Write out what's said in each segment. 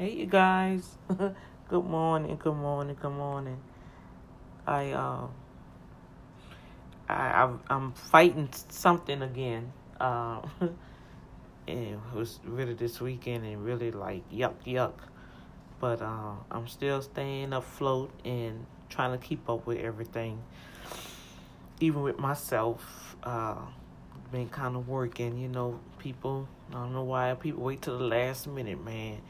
Hey, you guys. good morning. Good morning. Good morning. I uh, I I'm, I'm fighting something again. Uh, and it was really this weekend and really like yuck yuck. But uh, I'm still staying afloat and trying to keep up with everything. Even with myself, uh, been kind of working. You know, people. I don't know why people wait till the last minute, man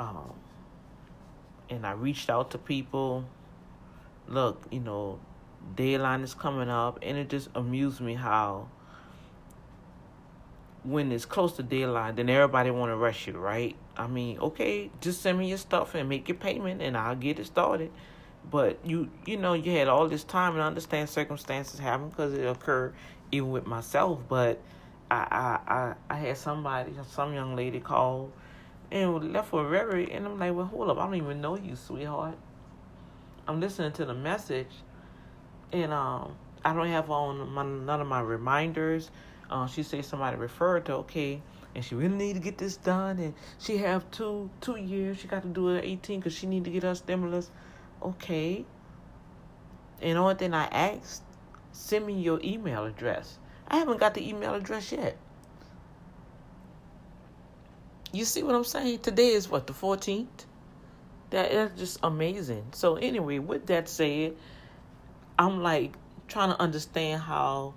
um, and I reached out to people. Look, you know, deadline is coming up, and it just amused me how when it's close to deadline, then everybody want to rush you, right? I mean, okay, just send me your stuff and make your payment, and I'll get it started. But you, you know, you had all this time, and I understand circumstances happen because it occurred even with myself. But I, I, I, I had somebody, some young lady call and left for very and I'm like, well, hold up, I don't even know you, sweetheart. I'm listening to the message, and um, I don't have on my, none of my reminders. Uh, she says somebody referred to okay, and she really need to get this done, and she have two two years. She got to do it 18 because she need to get her stimulus. Okay. And only thing I asked, send me your email address. I haven't got the email address yet. You see what I'm saying? Today is what the 14th. That is just amazing. So anyway, with that said, I'm like trying to understand how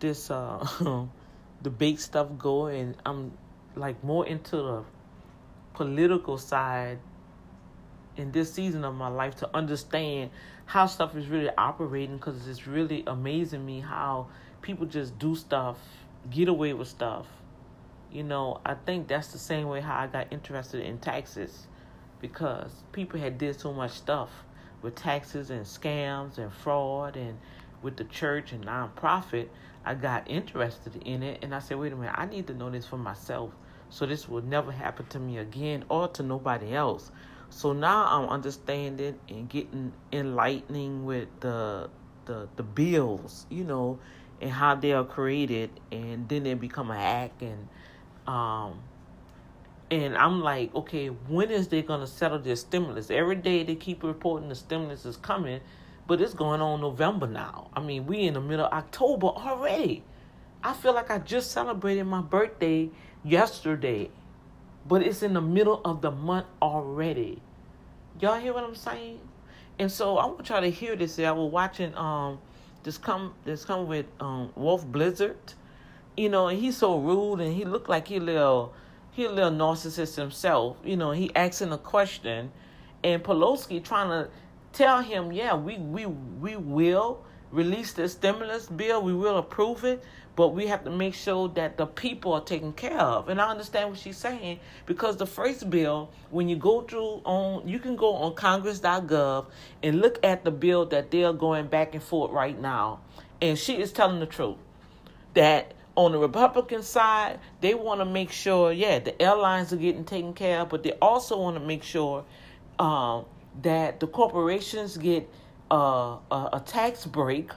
this uh debate stuff go, and I'm like more into the political side in this season of my life to understand how stuff is really operating because it's really amazing me how people just do stuff, get away with stuff, you know, I think that's the same way how I got interested in taxes because people had did so much stuff with taxes and scams and fraud and with the church and nonprofit. I got interested in it and I said, wait a minute, I need to know this for myself so this will never happen to me again or to nobody else. So now I'm understanding and getting enlightening with the the the bills, you know, and how they are created and then they become an act and um, and I'm like, okay, when is they gonna settle their stimulus? Every day they keep reporting the stimulus is coming, but it's going on November now. I mean, we in the middle of October already. I feel like I just celebrated my birthday yesterday, but it's in the middle of the month already. Y'all hear what I'm saying? And so I want y'all to hear this. I was watching um this come this come with um Wolf Blitzer you know, he's so rude and he looked like he a little he a little narcissist himself. You know, he asking a question and Pelosi trying to tell him, yeah, we we we will release the stimulus bill, we will approve it, but we have to make sure that the people are taken care of. And I understand what she's saying because the first bill, when you go through on, you can go on Congress.gov and look at the bill that they're going back and forth right now, and she is telling the truth that on the Republican side, they want to make sure, yeah, the airlines are getting taken care of, but they also want to make sure um, that the corporations get a, a tax break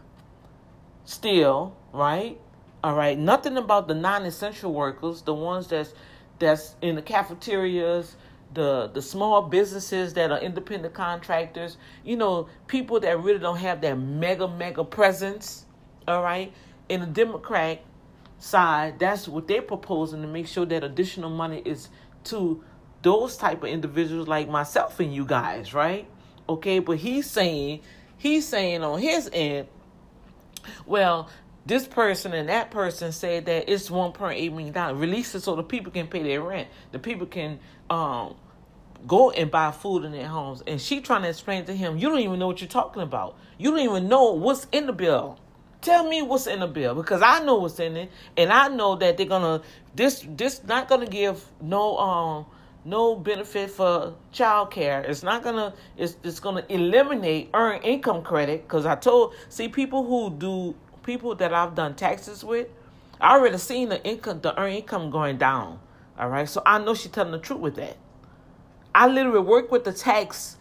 still, right? All right, nothing about the non-essential workers, the ones that's that's in the cafeterias, the the small businesses that are independent contractors, you know, people that really don't have that mega mega presence, all right? In the Democrat side, that's what they're proposing to make sure that additional money is to those type of individuals like myself and you guys, right? Okay, but he's saying he's saying on his end, well, this person and that person said that it's one point eight million dollars. Release it so the people can pay their rent. The people can um go and buy food in their homes. And she trying to explain to him, you don't even know what you're talking about. You don't even know what's in the bill. Tell me what's in the bill because I know what's in it, and I know that they're gonna this this not gonna give no um no benefit for child care. It's not gonna it's it's gonna eliminate earned income credit because I told see people who do people that I've done taxes with, I already seen the income the earned income going down. All right, so I know she's telling the truth with that. I literally work with the tax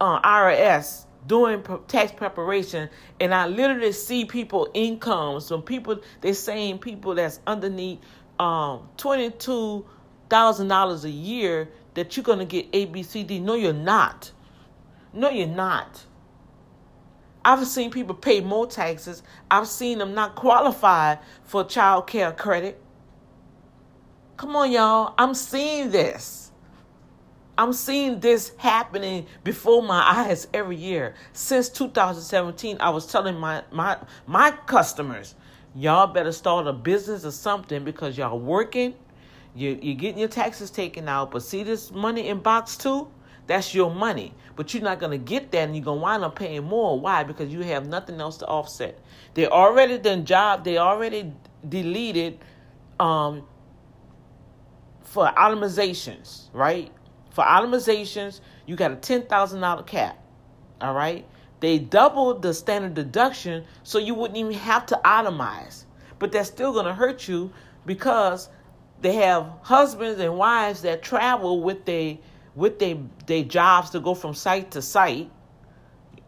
uh, IRS doing tax preparation and I literally see people incomes from people they're saying people that's underneath um 22 thousand dollars a year that you're gonna get A, B, C, D. No, you're not. No, you're not. I've seen people pay more taxes. I've seen them not qualify for child care credit. Come on, y'all. I'm seeing this. I'm seeing this happening before my eyes every year. Since 2017, I was telling my my my customers, y'all better start a business or something because y'all working, you you're getting your taxes taken out, but see this money in box two? That's your money. But you're not gonna get that and you're gonna wind up paying more. Why? Because you have nothing else to offset. They already done job, they already deleted um for itemizations, right? For itemizations, you got a ten thousand dollar cap. All right. They doubled the standard deduction so you wouldn't even have to itemize. But that's still gonna hurt you because they have husbands and wives that travel with their with their their jobs to go from site to site.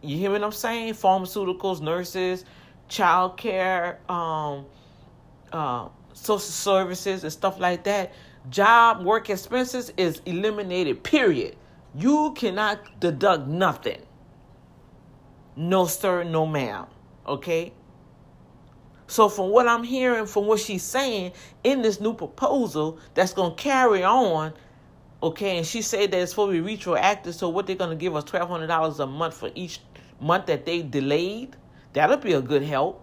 You hear what I'm saying? Pharmaceuticals, nurses, child care, um, uh, social services, and stuff like that job work expenses is eliminated, period. You cannot deduct nothing. No, sir, no, ma'am. Okay? So, from what I'm hearing, from what she's saying in this new proposal that's going to carry on, okay, and she said that it's supposed to be retroactive, so what they're going to give us $1,200 a month for each month that they delayed, that'll be a good help.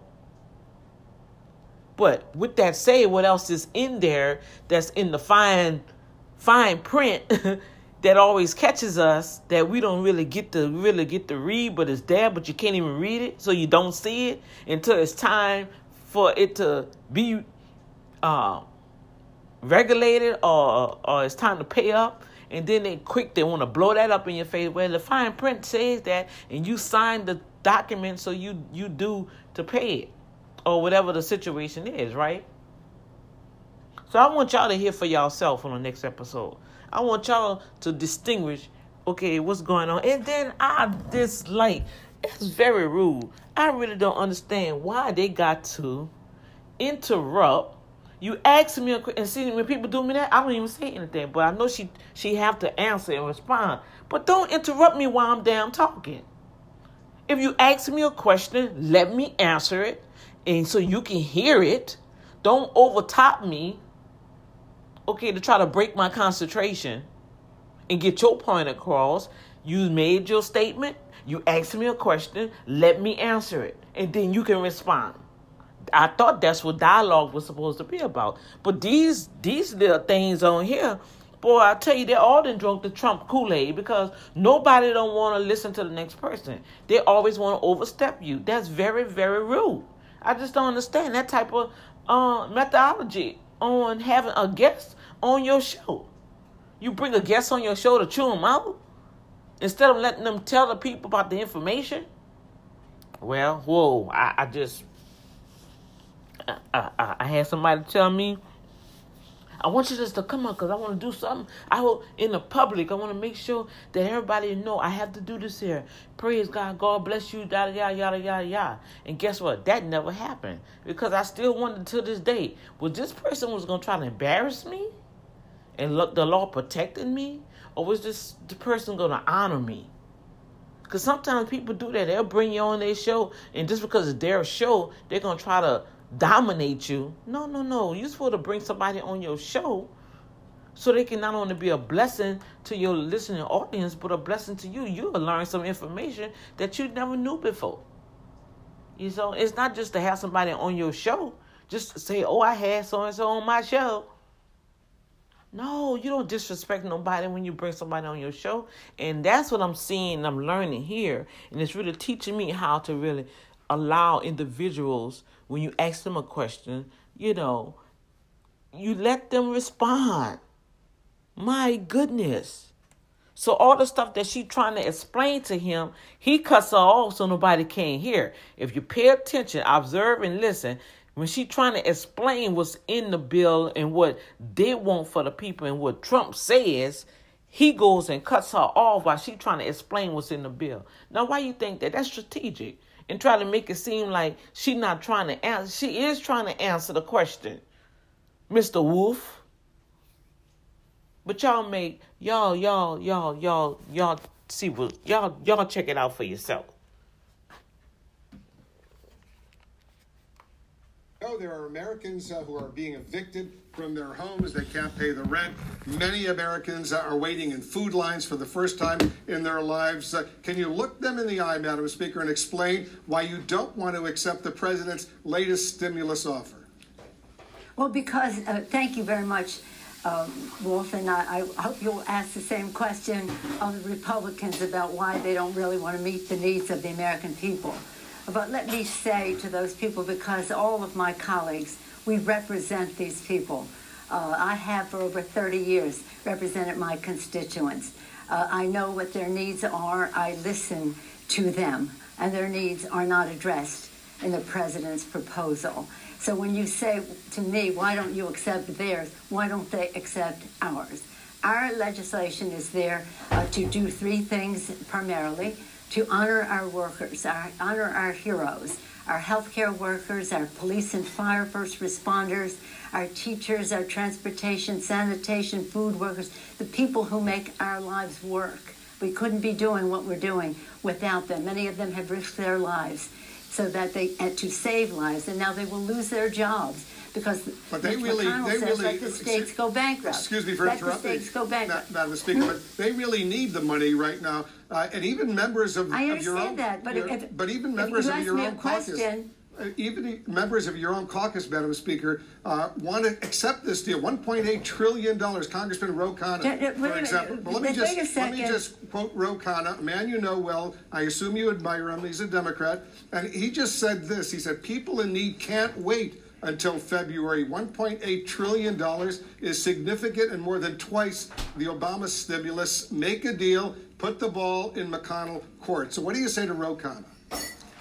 But with that said, what else is in there that's in the fine fine print that always catches us that we don't really get to really get to read, but it's there, but you can't even read it, so you don't see it until it's time for it to be uh, regulated or or it's time to pay up. And then they quick they want to blow that up in your face. Well, the fine print says that, and you sign the document, so you you do to pay it or whatever the situation is, right? So I want y'all to hear for yourself on the next episode. I want y'all to distinguish, okay, what's going on. And then I dislike, it's very rude. I really don't understand why they got to interrupt. You ask me a and see when people do me that, I don't even say anything. But I know she she have to answer and respond. But don't interrupt me while I'm damn talking. If you ask me a question, let me answer it and so you can hear it. Don't overtop me, okay, to try to break my concentration and get your point across. You made your statement, you asked me a question, let me answer it, and then you can respond. I thought that's what dialogue was supposed to be about. But these these little things on here, boy, I tell you, they all done drunk the Trump Kool-Aid because nobody don't want to listen to the next person. They always want to overstep you. That's very, very rude. I just don't understand that type of uh, methodology on having a guest on your show. You bring a guest on your show to chew them out instead of letting them tell the people about the information. Well, whoa! I, I just I, I, I had somebody tell me I want you just to come on because I want to do something. I will in the public. I want to make sure that everybody know I have to do this here. Praise God. God bless you. Yada yada yada yada yada. And guess what? That never happened because I still wonder to this day. Was this person was gonna try to embarrass me, and look the law protecting me, or was this the person gonna honor me? Because sometimes people do that. They'll bring you on their show, and just because it's their show, they're gonna try to dominate you. No, no, no. You're supposed to bring somebody on your show so they can not only be a blessing to your listening audience, but a blessing to you. You'll learn some information that you never knew before. You know, it's not just to have somebody on your show, just say, oh, I had so and so on my show. No, you don't disrespect nobody when you bring somebody on your show. And that's what I'm seeing, I'm learning here. And it's really teaching me how to really allow individuals when you ask them a question, you know, you let them respond. My goodness. So all the stuff that she's trying to explain to him, he cuts her off so nobody can hear. If you pay attention, observe and listen, when she trying to explain what's in the bill and what they want for the people and what Trump says, he goes and cuts her off while she's trying to explain what's in the bill. Now, why you think that? That's strategic and try to make it seem like she's not trying to answer. She is trying to answer the question, Mr. Wolf. But y'all make y'all y'all y'all y'all y'all see what y'all y'all check it out for yourself. Know there are Americans uh, who are being evicted from their homes. They can't pay the rent. Many Americans are waiting in food lines for the first time in their lives. Uh, can you look them in the eye, Madam Speaker, and explain why you don't want to accept the president's latest stimulus offer? Well, because, uh, thank you very much. Um, Wolf, and I, I, hope you'll ask the same question of the Republicans about why they don't really want to meet the needs of the American people. But let me say to those people, because all of my colleagues, we represent these people. Uh, I have for over 30 years represented my constituents. Uh, I know what their needs are. I listen to them, and their needs are not addressed in the president's proposal. So when you say to me, why don't you accept theirs? Why don't they accept ours? Our legislation is there uh, to do three things primarily to honor our workers, our, honor our heroes, our healthcare workers, our police and fire first responders, our teachers, our transportation, sanitation, food workers, the people who make our lives work. We couldn't be doing what we're doing without them. Many of them have risked their lives so that they to save lives, and now they will lose their jobs because but they really, they says really, let the states go bankrupt. Excuse me for let interrupting. the states go bankrupt. Madam Speaker, but they really need the money right now, uh, and even members of, I of your own. understand that, but your, if- but even if members you of ask your me a own caucus. question- uh, Even members of your own caucus, Madam Speaker, uh, want to accept this deal. 1.8 trillion dollars. Congressman Ro Khanna, Yeah, yeah, wait a for minute. example. But let me Wait just a let me second. just quote Ro Khanna, a man you know well. I assume you admire him. He's a Democrat, and he just said this. He said, "People in need can't wait." Until February, $1.8 trillion is significant and more than twice the Obama stimulus. Make a deal, put the ball in McConnell court. So, what do you say to Ro?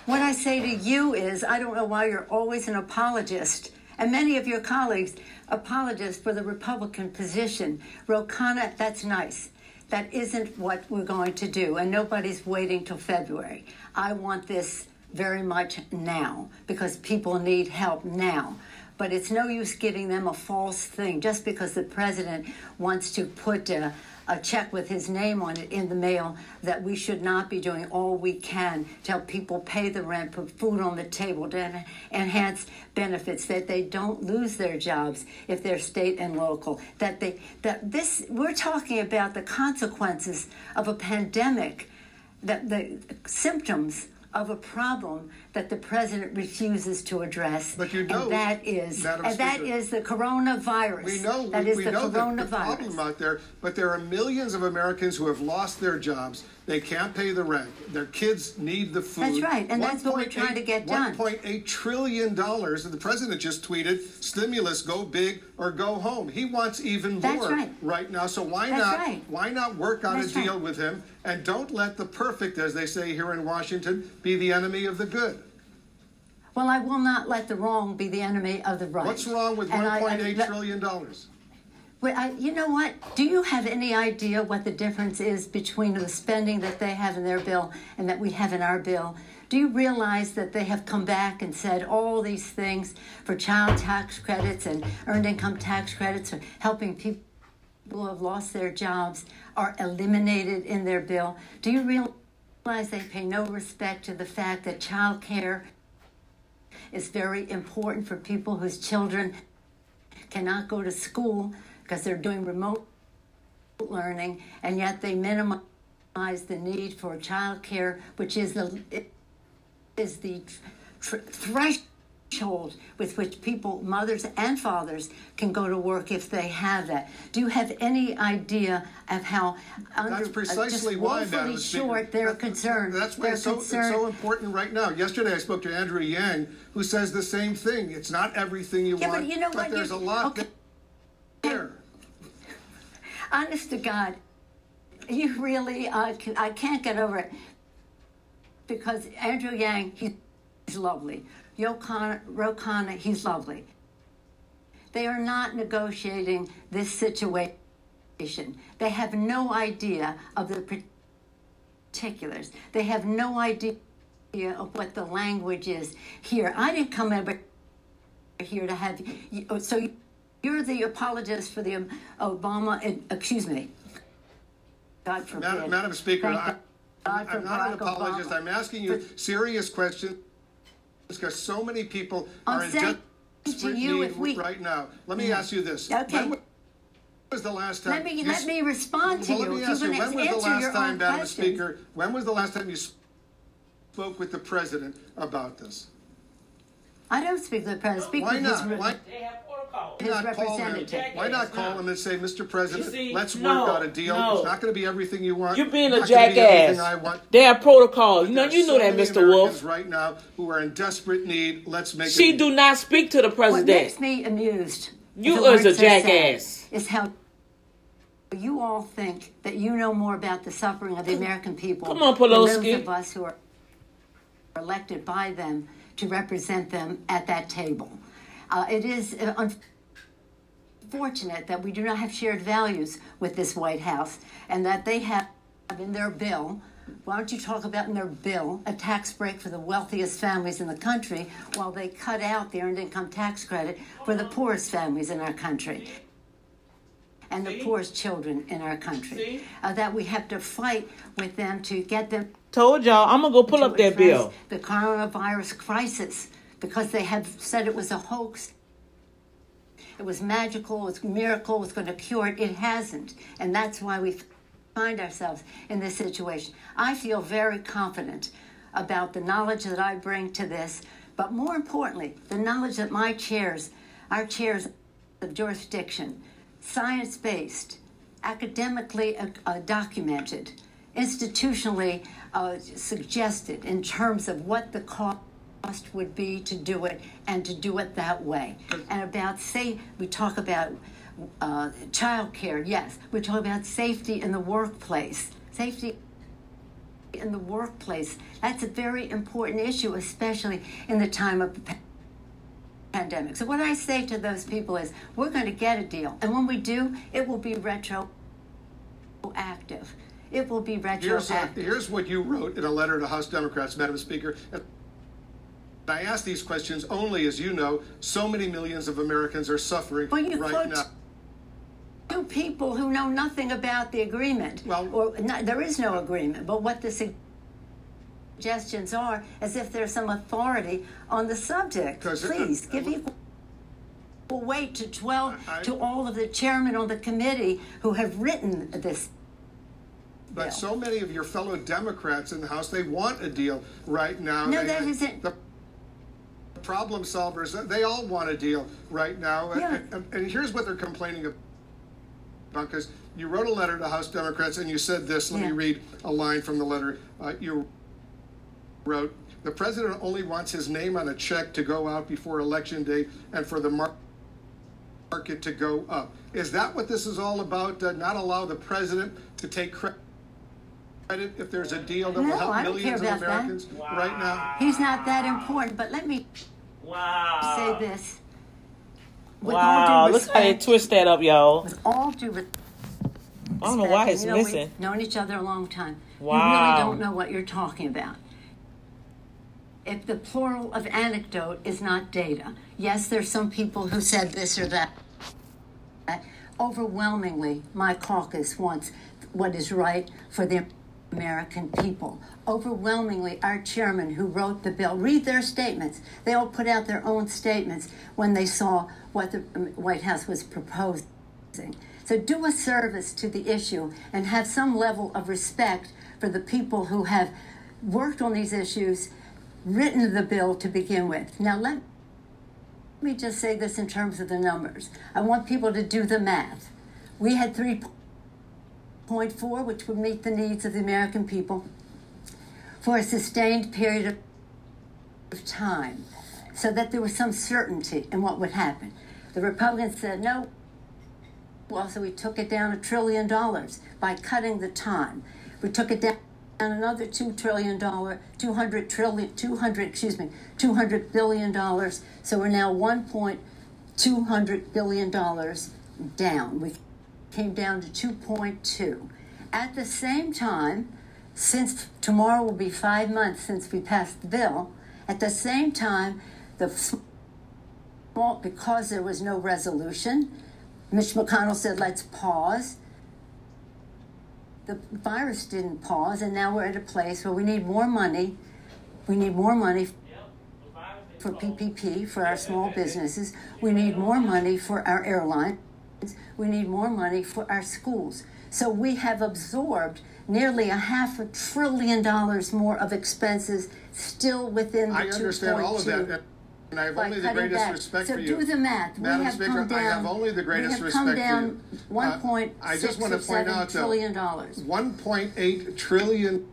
What I say to you is, I don't know why you're always an apologist, and many of your colleagues apologists for the Republican position. Ro Khanna, that's nice. That isn't what we're going to do, and nobody's waiting till February. I want this very much now because people need help now. But it's no use giving them a false thing just because the president wants to put a, a check with his name on it in the mail that we should not be doing all we can to help people pay the rent, put food on the table, to enhance benefits, that they don't lose their jobs if they're state and local. That they that this we're talking about the consequences of a pandemic, that the symptoms of a problem that the president refuses to address. But you know, and that is Madam and Speaker, is the coronavirus. We know, that we, is we the know the, the problem out there, but there are millions of Americans who have lost their jobs. They can't pay the rent. Their kids need the food. That's right, and that's what we're 1.8 trying to get done. $1.8 trillion, and the president just tweeted, stimulus, go big or go home. He wants even That's more right. now. So why That's not, right. why not work on That's a deal right. with him, and don't let the perfect, as they say here in Washington, be the enemy of the good. Well, I will not let the wrong be the enemy of the right. What's wrong with And I- I- $1.8 let- trillion dollars? I, you know what? Do you have any idea what the difference is between the spending that they have in their bill and that we have in our bill? Do you realize that they have come back and said all these things for child tax credits and earned income tax credits for helping people who have lost their jobs are eliminated in their bill? Do you realize they pay no respect to the fact that child care is very important for people whose children cannot go to school because they're doing remote learning, and yet they minimize the need for child care, which is the is the tr- threshold with which people, mothers and fathers, can go to work if they have that. Do you have any idea of how under, That's uh, precisely just why, Madam short they're concerned? That's why it's so, it's so important right now. Yesterday, I spoke to Andrew Yang, who says the same thing. It's not everything you Yeah, but you know what? there's You- a lot okay. there. Honest to God, you really, uh, can, I can't get over it because Andrew Yang, he's lovely. Yokana, Ro Khanna, he's lovely. They are not negotiating this situation. They have no idea of the particulars. They have no idea of what the language is here. I didn't come over here to have so. You, you're the apologist for the um, Obama. and- Excuse me. God forbid. Madam, Madam Speaker, I, I'm not an apologist. Obama. I'm asking you serious questions because so many people I'm are in saying to desperate you, need if we- right now. Let me ask you this. Okay. When was the last time? Let me you let me respond to well, you. let me ask you're you, gonna when was the last time, Madam question. Speaker, when was the last time you spoke with the president about this? I don't speak to the president. Speak Why not? his re- Why They have protocol. His not call him? Why not call him and say, Mr. President, see, let's no, work out a deal. no. It's not going to be everything you want. You're being a It's be I jackass. want. They have protocol. You know, you know so that, Mr. Wolf. right now who are in desperate need. Let's make She a do not speak to the president. What makes me amused. You if it is a weren't so sad, jackass. Is how you all think that you know more about the suffering of the American people Come on, than Pelosi. those of us who are elected by them to represent them at that table. Uh, it is uh, unfortunate that we do not have shared values with this White House and that they have in their bill. Why don't you talk about in their bill a tax break for the wealthiest families in the country while they cut out the earned income tax credit for the poorest families in our country? and the See? poorest children in our country. Uh, that we have to fight with them to get them Told y'all, I'm gonna go pull up that bill. the coronavirus crisis because they have said it was a hoax. It was magical, it was a miracle, it was going to cure it. It hasn't. And that's why we find ourselves in this situation. I feel very confident about the knowledge that I bring to this, but more importantly, the knowledge that my chairs, our chairs of jurisdiction, science based, academically uh, uh, documented, institutionally uh, suggested in terms of what the cost would be to do it and to do it that way. And about, say, we talk about uh, child care, yes. We talk about safety in the workplace. Safety in the workplace. That's a very important issue, especially in the time of the pandemic. So, what I say to those people is we're going to get a deal. And when we do, it will be retroactive. It will be Here's, uh, retroactive. here's what you wrote in a letter to House Democrats, Madam Speaker. I ask these questions only, as you know, so many millions of Americans are suffering Well, you right now. two people who know nothing about the agreement. Well- or not, there is no agreement, but what the suggestions are, as if there's some authority on the subject. uh, Please uh, give equal weight to twelve I- to all of the chairmen on the committee who have written this. But bill. so many of your fellow Democrats in the House, they want a deal right now. No, that isn't- The problem solvers, they all want a deal right now. Yeah. And, and- and here's what they're complaining about. Because you wrote a letter to House Democrats and you said this. Let me read a line from the letter. Uh, you wrote, The president only wants his name on a check to go out before Election Day and for the mar- market to go up. Is that what this is all about? Uh, not allow the president to take credit if there's a deal that No, will help I millions of about that. Americans right now? He's not that important, but let me Wow. say this. With Wow, all due look how they respect, twist that up, y'all. with all due respect, I don't know why it's you know, missing. We've known each other a long time. You Wow. really don't know what you're talking about. If the plural of anecdote is not data, yes, there's some people who said this or that. Overwhelmingly, my caucus wants what is right for the American people. Overwhelmingly, our chairman who wrote the bill, read their statements. They all put out their own statements when they saw what the um, White House was proposing. So do a service to the issue and have some level of respect for the people who have worked on these issues, written the bill to begin with. Now, let me just say this in terms of the numbers. I want people to do the math. We had 3.4, which would meet the needs of the American people for a sustained period of time so that there was some certainty in what would happen. The Republicans said no. Well, so we took it down a trillion dollars by cutting the time. We took it down another two trillion dollar, two hundred trillion, two hundred, excuse me, two hundred billion dollars. So we're now one point two hundred billion dollars down. We came down to two point two. At the same time, since tomorrow will be five months since we passed the bill, at the same time, the Well, because there was no resolution, Mitch McConnell said, let's pause. The virus didn't pause, and now we're at a place where we need more money. We need more money for PPP for our small businesses. We need more money for our airlines. We need more money for our schools. So we have absorbed nearly a half a trillion dollars more of expenses still within the I understand all of that, and I have only the greatest back. respect so for you. do the math. Madam we have Speaker, come down. I have only the greatest we have respect come for down you. One Uh, point I just want to point point out, though, trillion dollars. $1.8 trillion.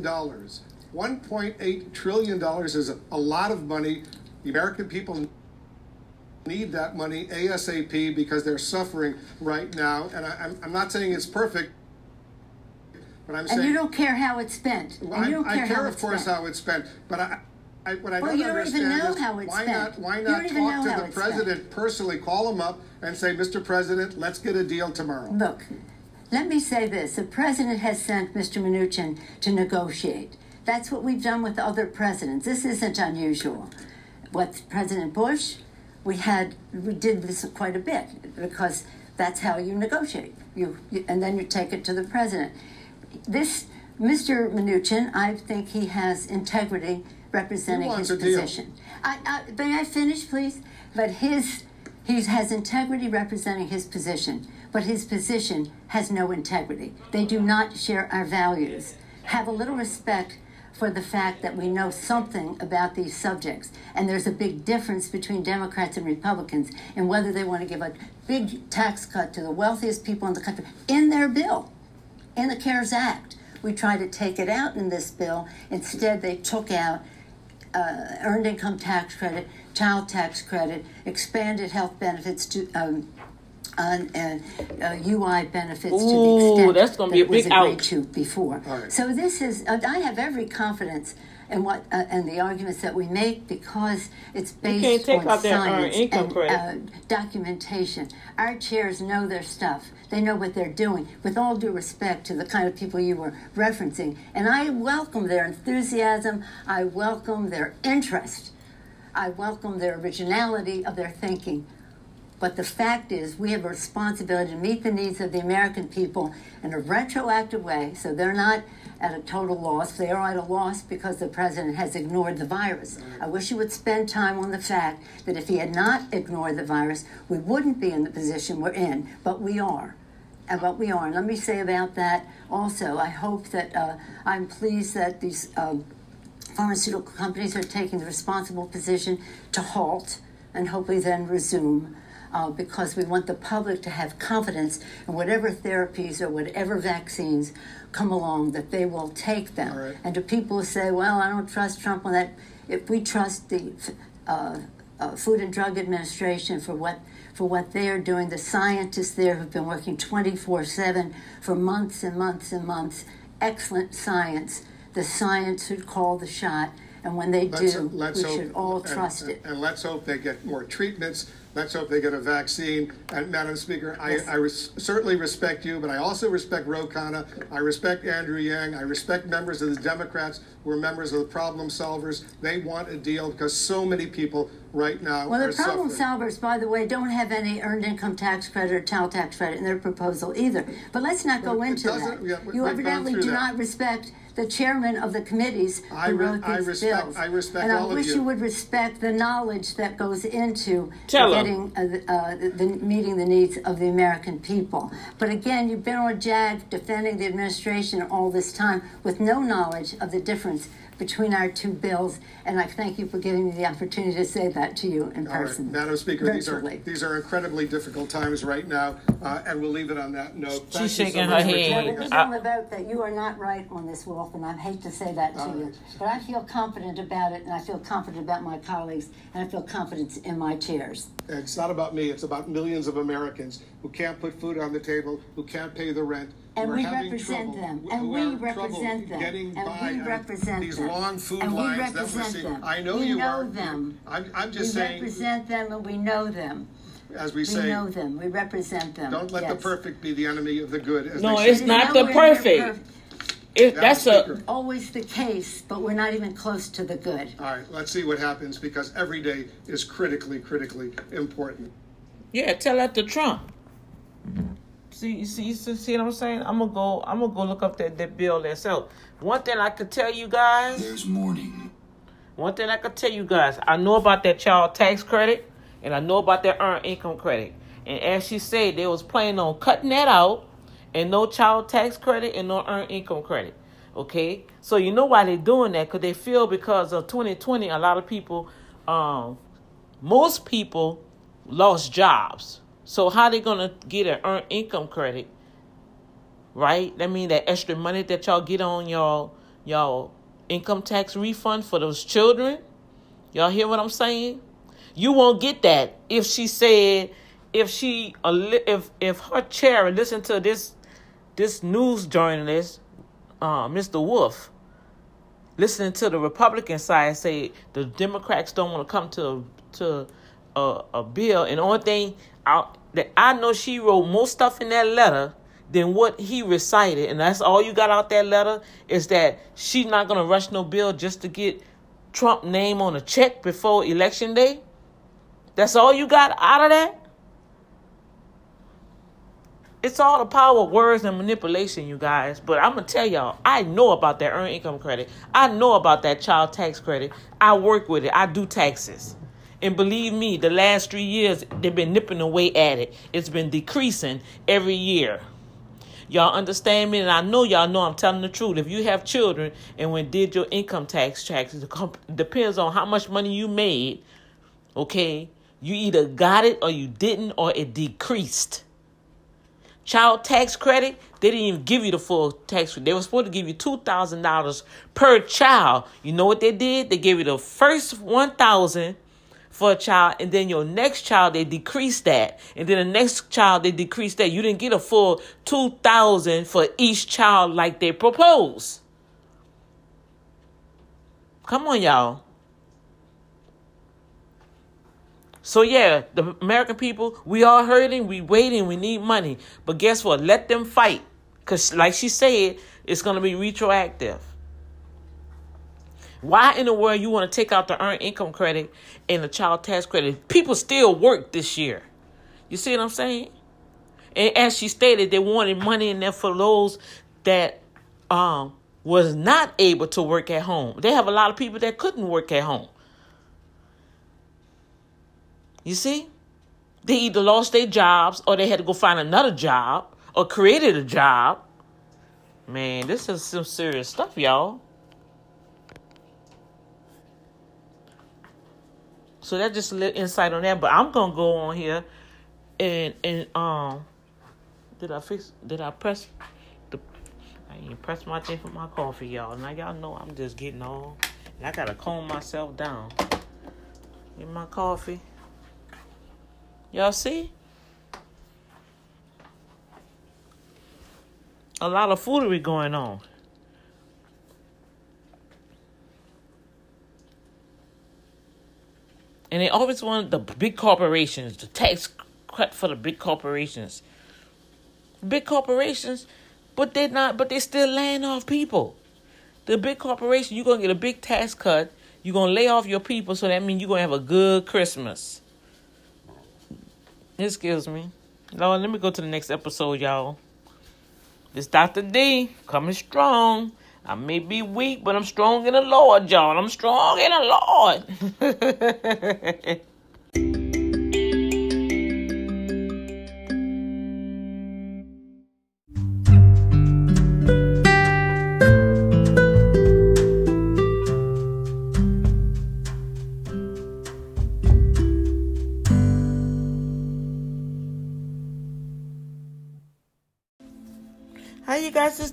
$1.8 trillion is a lot of money. The American people need that money ASAP because they're suffering right now. And I, I'm, I'm not saying it's perfect, but I'm saying. And you don't care how it's spent. And I, you don't I care, care, of course, spent. how it's spent. But I, I, what I Well, don't you don't even understand know is how it's why spent. not why not don't even know talk to the it's spent. president personally, call him up and say, Mr. President, let's get a deal tomorrow. Look, let me say this: the president has sent Mr. Mnuchin to negotiate. That's what we've done with other presidents. This isn't unusual. What President Bush, we had we did this quite a bit because that's how you negotiate. You, you and then you take it to the president. This Mr. Mnuchin, I think he has integrity representing his position. I, I, may I finish, please? But his he has integrity representing his position, but his position has no integrity. They do not share our values. Have a little respect for the fact that we know something about these subjects, and there's a big difference between Democrats and Republicans in whether they want to give a big tax cut to the wealthiest people in the country in their bill in the CARES Act. We tried to take it out in this bill. Instead, they took out uh, earned income tax credit, child tax credit, expanded health benefits to. Um, on, uh, uh, UI benefits to the Ooh, extent that's gonna that be a was big agreed out. to before. Right. So this is. Uh, I have every confidence in what uh, and the arguments that we make because it's based on out science income and uh, documentation. Our chairs know their stuff. They know what they're doing. With all due respect to the kind of people you were referencing, and I welcome their enthusiasm. I welcome their interest. I welcome their originality of their thinking. But the fact is, we have a responsibility to meet the needs of the American people in a retroactive way so they're not at a total loss. They are at a loss because the president has ignored the virus. I wish he would spend time on the fact that if he had not ignored the virus, we wouldn't be in the position we're in, but we are. And what we are. And let me say about that also, I hope that uh, I'm pleased that these. Um, pharmaceutical companies are taking the responsible position to halt and hopefully then resume. Uh, because we want the public to have confidence in whatever therapies or whatever vaccines come along, that they will take them. Right. And to people who say, well, I don't trust Trump on that, if we trust the uh, uh, Food and Drug Administration for what for what they are doing, the scientists there who've been working 24/7 for months and months and months, excellent science. The science should call the shot, and when they Let's- do, let's we hope- should all and- trust it. And let's hope they get more treatments. Let's hope they get a vaccine. And Madam Speaker, I, I res- certainly respect you, but I also respect Ro Khanna. I respect Andrew Yang. I respect members of the Democrats who are members of the problem solvers. They want a deal because so many people right now Well, are the problem suffering. solvers, by the way, don't have any earned income tax credit or child tax credit in their proposal either. But let's not go Well, into that. yeah, you evidently do that. not respect the chairman of the committees I who re- wrote I these respect- bills. I respect and all I of wish you. you would respect the knowledge that goes into Tell 'em. getting uh, the, uh, the, the meeting the needs of the American people. But again, you've been on a JAG defending the administration all this time with no knowledge of the difference between our two bills, and I thank you for giving me the opportunity to say that to you in All right, person. Madam Speaker, these are these are incredibly difficult times right now, uh, and we'll leave it on that note. Thank you so shaking her head. joining Well, us. it was on the vote that you are not right on this, Wolf, and I hate to say that to All you. right. But I feel confident about it, and I feel confident about my colleagues, and I feel confidence in my chairs. It's not about me. It's about millions of Americans who can't put food on the table, who can't pay the rent. And we represent them, and we represent them, and we on represent these long food And we lines that we're them. I know We you know are. them. I'm, I'm We just saying, represent them, and we know them. as we We say, we know them. We represent them. don't let the perfect be the enemy of the good. As No, they it's say. not the near perfect. perf- It, that's Speaker. a Always the case, but we're not even close to the good. All right, let's see what happens because every day is critically, critically important. yeah. Tell that to Trump. See, you see, you see what I'm saying? I'm gonna go. I'm gonna go look up that that bill itself. One thing I could tell you guys. There's morning. One thing I could tell you guys, I know about that child tax credit, and I know about that earned income credit. And as she said, they was planning on cutting that out, and no child tax credit and no earned income credit. Okay, so you know why they're doing that? Because they feel because of 2020, a lot of people, um, most people lost jobs. So how they gonna get an earned income credit? Right? That mean that extra money that y'all get on y'all y'all income tax refund for those children. Y'all hear what I'm saying? You won't get that if she said if she if if her chair listened to this this news journalist, uh, Mr. Wolf, listening to the Republican side say the Democrats don't want to come to to a, a bill, and only thing I, that I know she wrote more stuff in that letter than what he recited, and that's all you got out that letter is that she's not gonna rush no bill just to get Trump name on a check before election day. That's all you got out of that. It's all the power of words and manipulation, you guys. But I'm gonna tell y'all, I know about that earned income credit. I know about that child tax credit. I work with it. I do taxes. And believe me, the last three years they've been nipping away at it. It's been decreasing every year. Y'all understand me? And I know y'all know I'm telling the truth. If you have children and when did your income tax taxes, depends on how much money you made. Okay, you either got it or you didn't, or it decreased. Child tax credit, they didn't even give you the full tax credit. They were supposed to give you two thousand dollars per child. You know what they did? They gave you the first one thousand for a child, and then your next child they decrease that, and then the next child they decrease that. You didn't get a full two thousand for each child like they proposed. Come on, y'all. So yeah, the American people, we are hurting, we waiting, we need money. But guess what? Let them fight. Cause like she said, it's gonna be retroactive. Why in the world you want to take out the earned income credit and the child tax credit? People still work this year. You see what I'm saying? And as she stated, they wanted money in there for those that um was not able to work at home. They have a lot of people that couldn't work at home. You see? They either lost their jobs or they had to go find another job or created a job. Man, this is some serious stuff, y'all. So that's just a little insight on that. But I'm gonna go on here and and um did I fix did I press the I ain't press my thing for my coffee, y'all. Now y'all know I'm just getting on and I gotta calm myself down. Get my coffee. Y'all see? A lot of foolery going on. And they always want the big corporations, the tax cut for the big corporations. Big corporations, but they're not, but they're still laying off people. The big corporation, you're gonna get a big tax cut. You're gonna lay off your people, so that means you're gonna have a good Christmas. Excuse me. Lord, let me go to the next episode, y'all. This Dr. D coming strong. I may be weak, but I'm strong in the Lord, y'all. I'm strong in the Lord.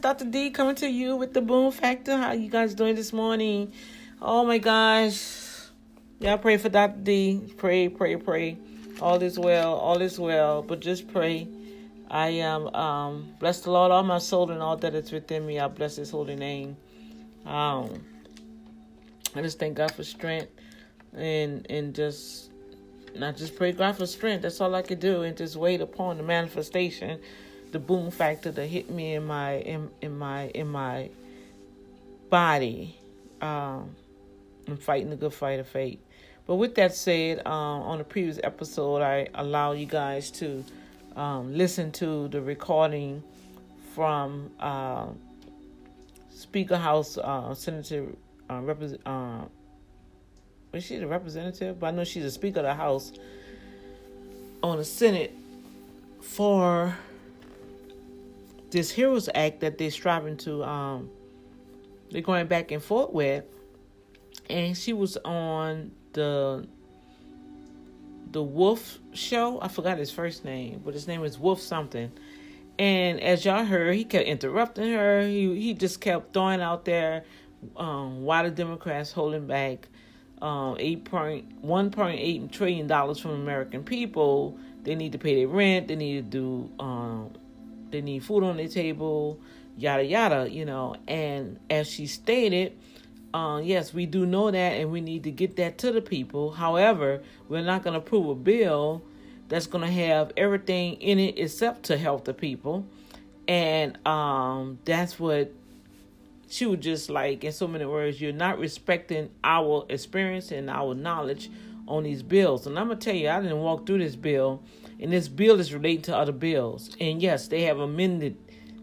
Dr. D coming to you with the Boom Factor. How you guys doing this morning? Oh my gosh. Y'all pray for Dr. D. Pray, pray, pray. All is well. All is well. But just pray. I am um bless the Lord, all my soul and all that is within me. I bless his holy name. Um I just thank God for strength and and just not just pray God for strength. That's all I could do and just wait upon the manifestation the boom factor that hit me in my in, in my in my body um, and fighting the good fight of faith. But with that said, um, on the previous episode, I allow you guys to um, listen to the recording from uh, Speaker House uh, Senator uh, represent. Uh, is she the representative? But I know she's a Speaker of the House on the Senate for this Heroes Act that they're striving to. Um, they're going back and forth with, and she was on the the Wolf show. I forgot his first name, but his name is Wolf something. And as y'all heard, he kept interrupting her. He he just kept throwing out there um, why the Democrats holding back um, eight point one point eight trillion dollars from American people. They need to pay their rent. They need to do. Um, they need food on their table. Yada yada. You know. And as she stated, uh, yes, we do know that, and we need to get that to the people. However, we're not going to approve a bill that's going to have everything in it except to help the people, and um, that's what she was just like, in so many words, you're not respecting our experience and our knowledge on these bills. And I'm gonna tell you, I didn't walk through this bill, and this bill is related to other bills. And yes, they have amended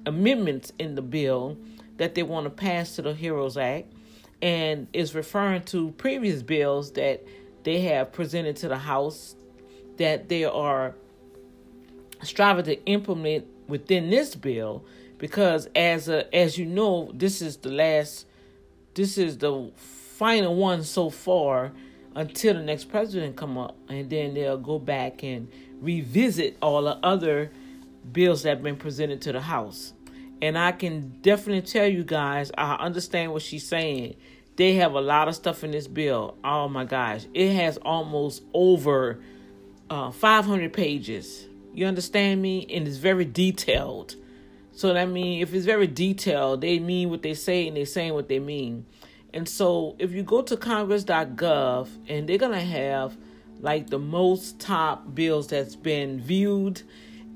amendments in the bill that they want to pass to the Heroes Act and is referring to previous bills that they have presented to the House that they are striving to implement within this bill because as a as you know this is the last this is the final one so far until the next president come up and then they'll go back and revisit all the other bills that have been presented to the house and I can definitely tell you guys, I understand what she's saying. They have a lot of stuff in this bill. Oh my gosh, it has almost over uh, 500 pages. You understand me? And it's very detailed. So that means if it's very detailed, they mean what they say and they're saying what they mean. And so if you go to congress.gov and they're gonna have like the most top bills that's been viewed,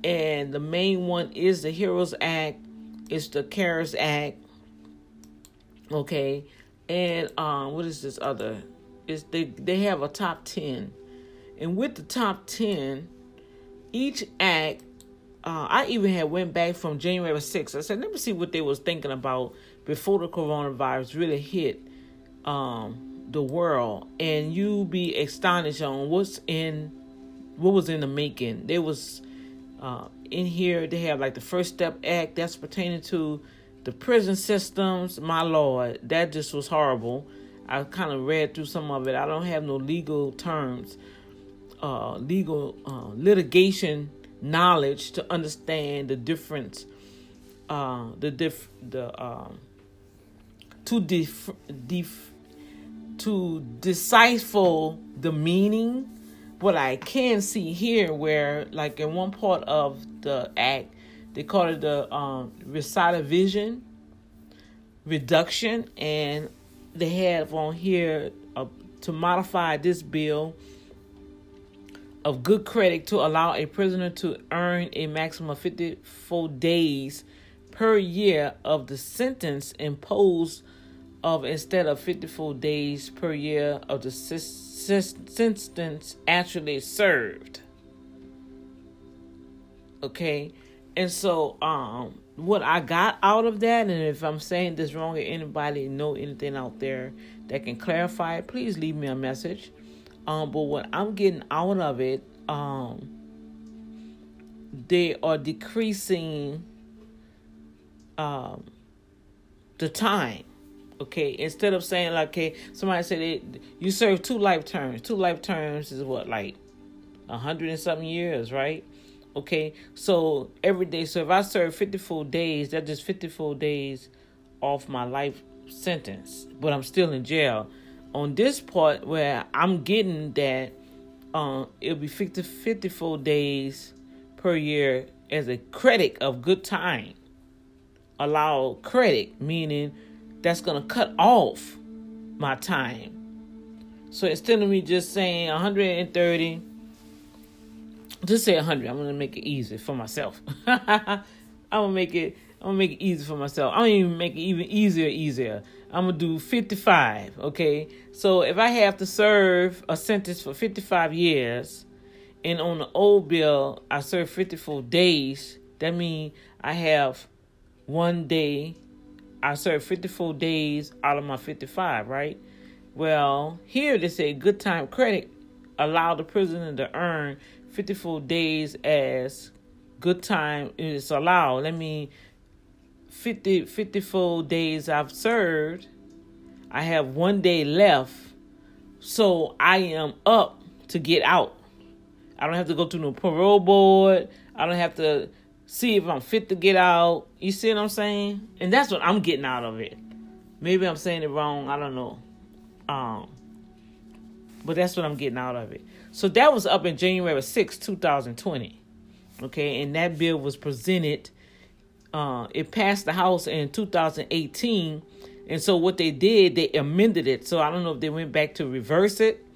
and the main one is the Heroes Act it's the CARES Act. Okay. And um what is this other? Is they they have a top ten. And with the top ten, each act uh, I even had went back from January 6th. I said, let me see what they was thinking about before the coronavirus really hit um, the world, and you be astonished on what's in what was in the making. There was uh, in here they have like the First Step Act that's pertaining to the prison systems. My lord, that just was horrible. I kind of read through some of it. I don't have no legal terms, uh, legal uh, litigation knowledge to understand the difference, uh, the diff, the um, to def, def, to decipher the meaning. What I can see here, where like in one part of the act, they call it the um, recidivism reduction, and they have on here uh, to modify this bill of good credit to allow a prisoner to earn a maximum of 54 days per year of the sentence imposed of instead of 54 days per year of the sentence actually served. Okay, and so um, what I got out of that, and if I'm saying this wrong, or anybody know anything out there that can clarify it, please leave me a message. Um, but what I'm getting out of it, um, they are decreasing um, the time Okay, instead of saying like, okay, somebody said it, you serve two life terms. Two life terms is what like a hundred and something years, right? Okay, so every day. So if I serve fifty four days, that's just fifty four days off my life sentence, but I'm still in jail. On this part where I'm getting that, um, it'll be 50, 54 days per year as a credit of good time. Allow credit, meaning that's going to cut off my time. So instead of me just saying 130, just say 100. I'm going to make it easy for myself. I'm going to make it I'm gonna make it easy for myself. I'm gonna even make it even easier, easier. I'm gonna do 55. Okay, so if I have to serve a sentence for 55 years, and on the old bill I serve 54 days, that means I have one day. I served 54 days out of my 55, right? Well, here they say good time credit allow the prisoner to earn 54 days as good time is allowed. Let me 50 54 days I've served. I have one day left. So I am up to get out. I don't have to go to no parole board. I don't have to see if I'm fit to get out. You see what I'm saying? And that's what I'm getting out of it. Maybe I'm saying it wrong. I don't know. Um, but that's what I'm getting out of it. So that was up in January 6, 2020. Okay, and that bill was presented. Uh, it passed the House in 2018. And so what they did, they amended it. So I don't know if they went back to reverse it.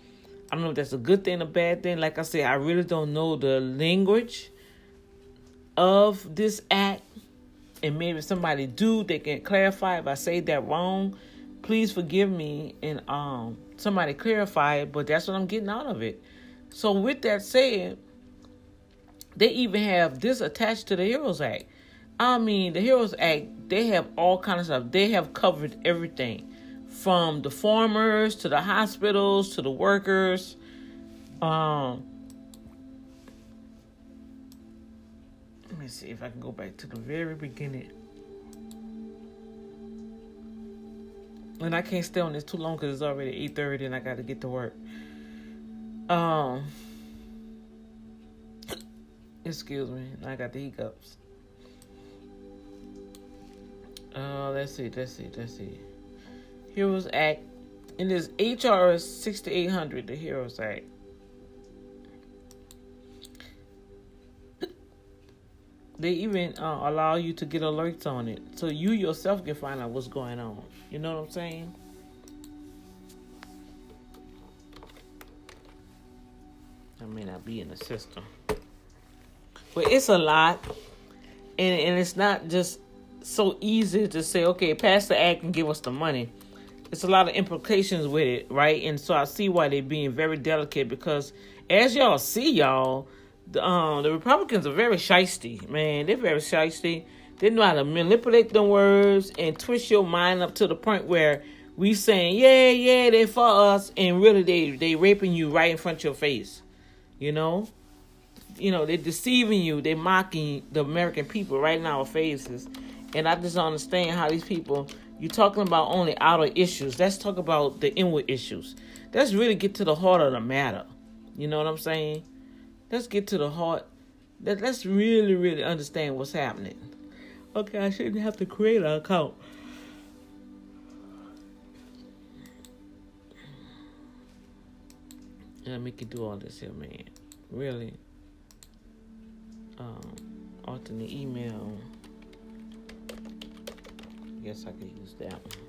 I don't know if that's a good thing or bad thing. Like I said, I really don't know the language of this act. And maybe somebody do, they can clarify if I say that wrong. Please forgive me and um somebody clarify it, but that's what I'm getting out of it. So with that said, they even have this attached to the Heroes Act. I mean, the Heroes Act, they have all kinds of stuff. They have covered everything. From the farmers to the hospitals to the workers. Um me see if I can go back to the very beginning. and I can't stay on this too long because it's already eight thirty and I got to get to work. Um, excuse me, I got the hiccups. Uh, let's see, let's see, let's see. Heroes Act, and this HR sixty eight hundred, the Heroes Act. They even uh, allow you to get alerts on it, so you yourself can find out what's going on. You know what I'm saying? I may not be in the system. But it's a lot. And and it's not just so easy to say, okay, pass the act and give us the money. It's a lot of implications with it, right? And so I see why they're being very delicate because as y'all see, y'all, the um the Republicans are very shisty, man. They're very shisty. They know how to manipulate the words and twist your mind up to the point where we saying, yeah, yeah, they for us, and really they they raping you right in front of your face. You know, you know they're deceiving you. They're mocking the American people right in our faces, and I just don't understand how these people. You're talking about only outer issues. Let's talk about the inward issues. Let's really get to the heart of the matter. You know what I'm saying? Let's get to the heart. Let's really, really understand what's happening. Okay, I shouldn't have to create an account. Yeah, make you do all this here, man. Really. Um, alternate email. Guess I could use that one.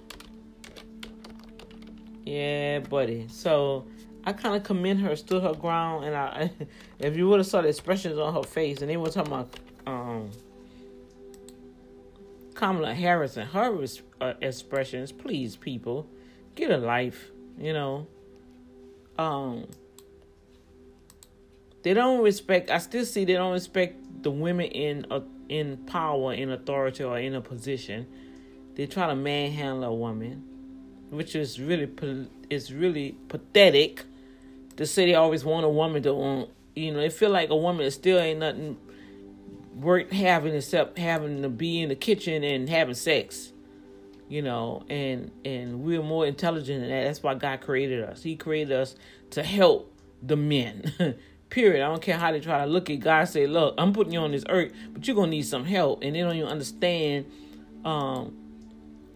Yeah, buddy. So I kind of commend her, stood her ground, and I, if you would have saw the expressions on her face, and they were talking about um Kamala Harris and her uh, expressions, please, people, get a life. You know, um, they don't respect. I still see they don't respect the women in uh, in power, in authority, or in a position. They try to manhandle a woman, which is really is really pathetic. Say they always want a woman to, um, you know, they feel like a woman still ain't nothing worth having except having to be in the kitchen and having sex you know and and we're more intelligent than that. That's why god created us. He created us to help the men period. I don't care how they try to look at god say look i'm putting you on this earth but you're gonna need some help and they don't even understand um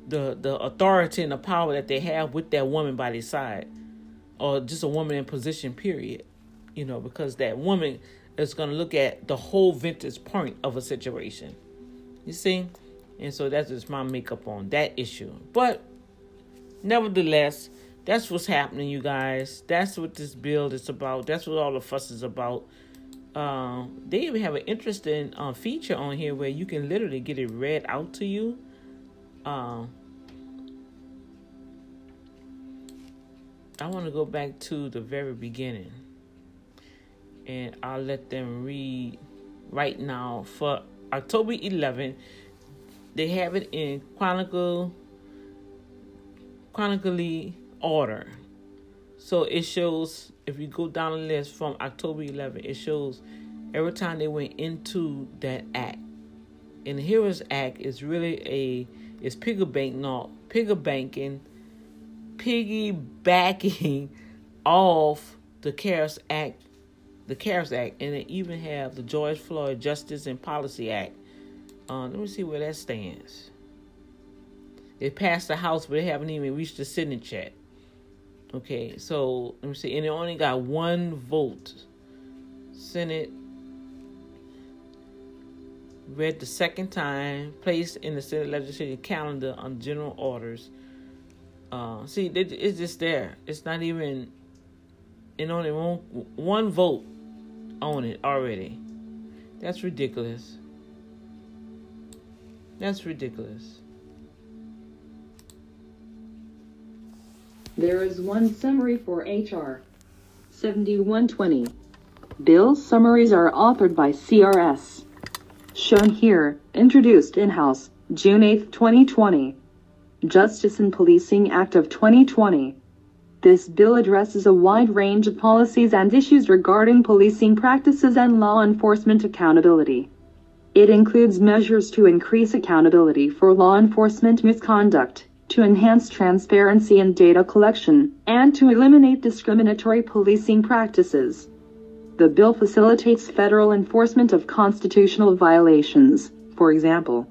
the the authority and the power that they have with that woman by their side or just a woman in position period you know because that woman is going to look at the whole vintage point of a situation. You see? And so that's just my makeup on that issue. But nevertheless, that's what's happening, you guys. That's what this build is about. That's what all the fuss is about. Um, they even have an interesting uh, feature on here where you can literally get it read out to you. Um, I want to go back to the very beginning, and I'll let them read right now for October 11th. They have it in chronicle, chronically order. So it shows if you go down the list from October 11, it shows every time they went into that act. And Heroes Act is really a is piggy bank not piggy banking, piggybacking off the CARES Act, the CARES Act, and they even have the George Floyd Justice and Policy Act. Uh, let me see where that stands. It passed the House, but they haven't even reached the Senate yet. Okay, so let me see, and it only got one vote. Senate read the second time, placed in the Senate legislative calendar on general orders. Uh, see, it's just there. It's not even. It only one one vote on it already. That's ridiculous. That's ridiculous. There is one summary for HR 7120. Bill summaries are authored by CRS. Shown here, introduced in-house, June 8, 2020. Justice and Policing Act of 2020. This bill addresses a wide range of policies and issues regarding policing practices and law enforcement accountability. It includes measures to increase accountability for law enforcement misconduct, to enhance transparency in data collection, and to eliminate discriminatory policing practices. The bill facilitates federal enforcement of constitutional violations, for example,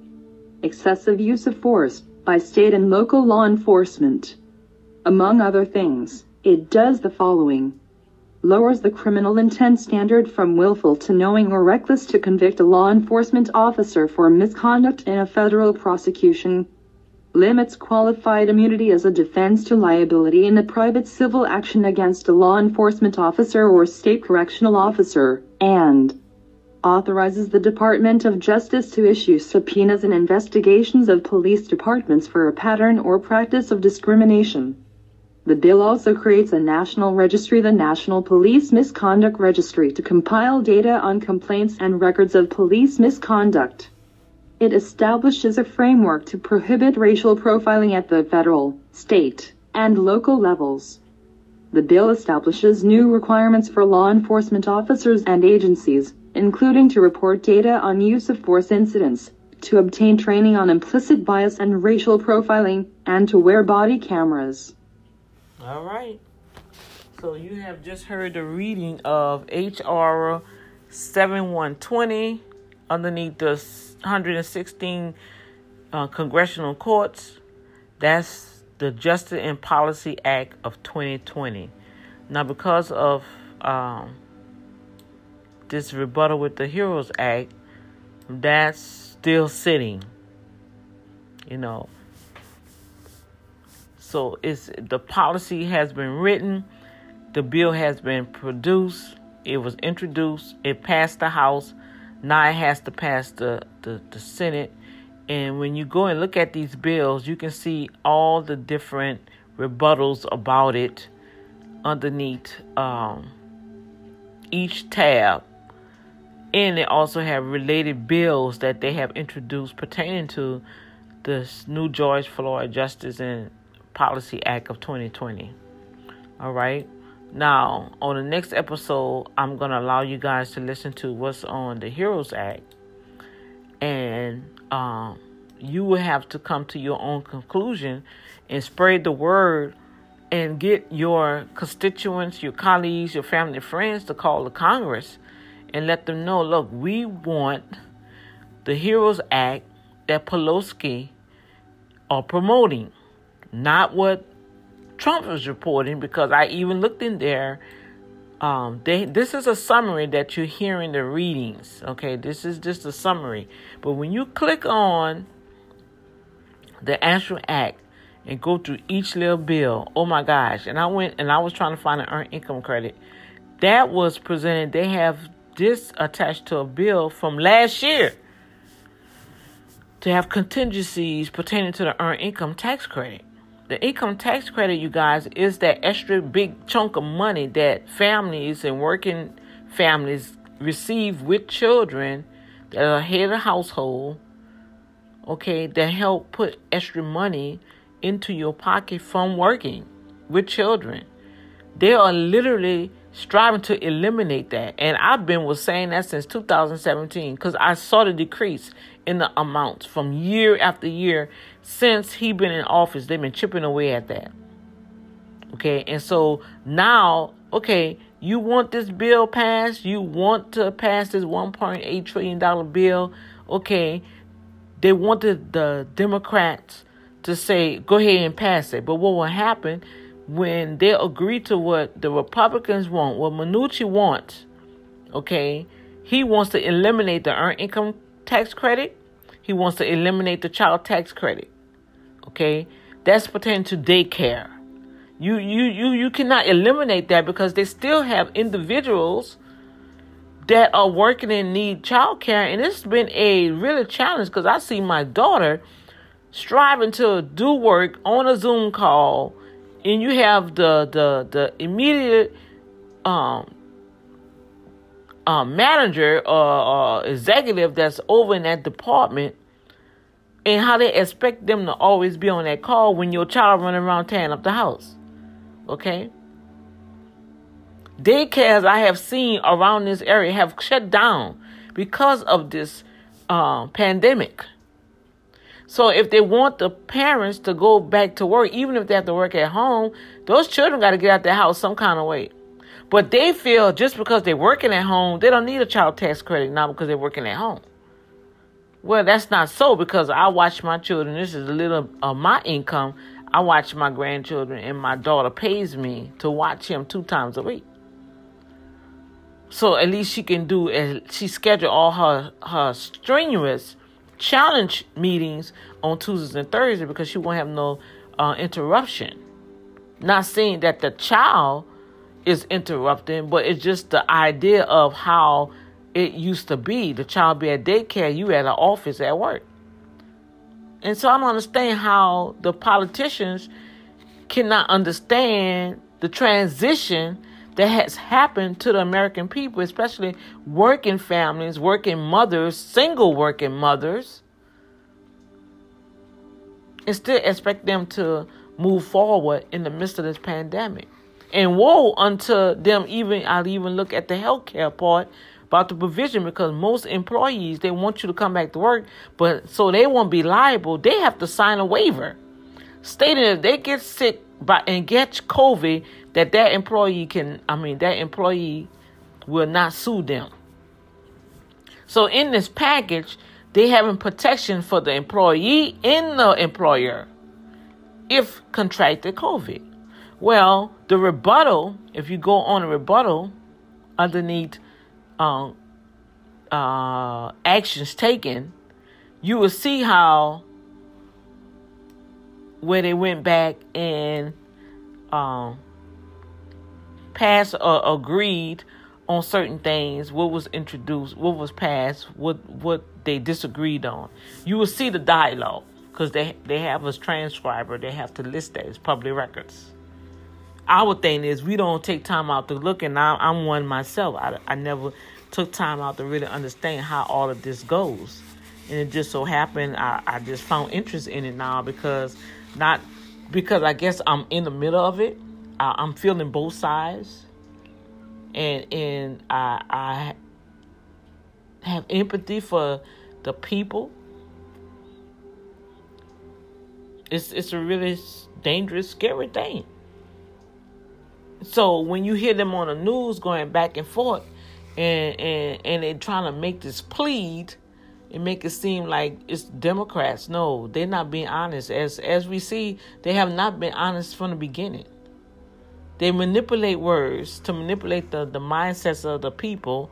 excessive use of force by state and local law enforcement. Among other things, it does the following. Lowers the criminal intent standard from willful to knowing or reckless to convict a law enforcement officer for misconduct in a federal prosecution limits qualified immunity as a defense to liability in a private civil action against a law enforcement officer or state correctional officer, and authorizes the Department of Justice to issue subpoenas and investigations of police departments for a pattern or practice of discrimination. The bill also creates a national registry, the National Police Misconduct Registry, to compile data on complaints and records of police misconduct. It establishes a framework to prohibit racial profiling at the federal, state, and local levels. The bill establishes new requirements for law enforcement officers and agencies, including to report data on use of force incidents, to obtain training on implicit bias and racial profiling, and to wear body cameras. All right. So you have just heard the reading of H.R. 7120 underneath the 116 uh, congressional courts. That's the Justice and Policy Act of 2020. Now, because of um, this rebuttal with the Heroes Act, that's still sitting. You know. So it's the policy has been written, the bill has been produced, it was introduced, it passed the House, now it has to pass the, the, the Senate. And when you go and look at these bills, you can see all the different rebuttals about it underneath um, each tab. And they also have related bills that they have introduced pertaining to this new George Floyd Justice and Policy Act of 2020. All right. Now, on the next episode, I'm going to allow you guys to listen to what's on the Heroes Act. And um, you will have to come to your own conclusion and spread the word and get your constituents, your colleagues, your family, friends to call the Congress and let them know look, we want the Heroes Act that Pelosi are promoting, not what Trump was reporting because I even looked in there. Um, they this is a summary that you're hearing the readings. Okay, this is just a summary. But when you click on the actual act and go through each little bill, oh my gosh! And I went and I was trying to find an earned income credit that was presented. They have this attached to a bill from last year to have contingencies pertaining to the earned income tax credit. The income tax credit, you guys, is that extra big chunk of money that families and working families receive with children that are head of the household, okay, that help put extra money into your pocket from working with children. They are literally striving to eliminate that. And I've been was saying that since 2017 because I saw the decrease in the amounts from year after year since he been in office. They've been chipping away at that. Okay, and so now, okay, you want this bill passed? You want to pass this 1.8 trillion dollar bill? Okay, they wanted the Democrats to say, go ahead and pass it. But what will happen when they agree to what the Republicans want, what Mnuchin wants, okay, he wants to eliminate the earned income tax credit. He wants to eliminate the child tax credit. Okay, that's pertaining to daycare. You you you you cannot eliminate that because they still have individuals that are working and need child care, and it's been a really challenge because I see my daughter striving to do work on a Zoom call and you have the the the immediate um, uh, manager or, or executive that's over in that department and how they expect them to always be on that call when your child running around tearing up the house. Okay? Daycares I have seen around this area have shut down because of this um, pandemic. So if they want the parents to go back to work, even if they have to work at home, those children got to get out their house some kind of way. But they feel just because they're working at home, they don't need a child tax credit now because they're working at home. Well, that's not so because I watch my children. This is a little of my income. I watch my grandchildren, and my daughter pays me to watch him two times a week. So at least she can do. She schedule all her her strenuous challenge meetings on Tuesdays and Thursdays because she won't have no uh, interruption. Not saying that the child is interrupting, but it's just the idea of how it used to be. The child be at daycare, you at an office at work. And so I don't understand how the politicians cannot understand the transition that has happened to the American people, especially working families, working mothers, single working mothers, and still expect them to move forward in the midst of this pandemic. And woe unto them even I'll even look at the healthcare part about the provision because most employees they want you to come back to work, but so they won't be liable, they have to sign a waiver stating if they get sick by and get COVID, that that employee can, I mean, that employee will not sue them. So in this package, they having protection for the employee and the employer if contracted COVID. Well, the rebuttal, if you go on a rebuttal underneath um, uh, actions taken, you will see how where they went back and um, passed or agreed on certain things, what was introduced, what was passed, what what they disagreed on. You will see the dialogue because they they have a transcriber. They have to list that as public records. Our thing is we don't take time out to look, and I, I'm one myself. I, I never took time out to really understand how all of this goes, and it just so happened I, I just found interest in it now because not because I guess I'm in the middle of it. I, I'm feeling both sides, and and I I have empathy for the people. It's it's a really dangerous, scary thing. So when you hear them on the news going back and forth, and and and they're trying to make this plead and make it seem like it's Democrats. No, they're not being honest. As as we see, they have not been honest from the beginning. They manipulate words to manipulate the, the mindsets of the people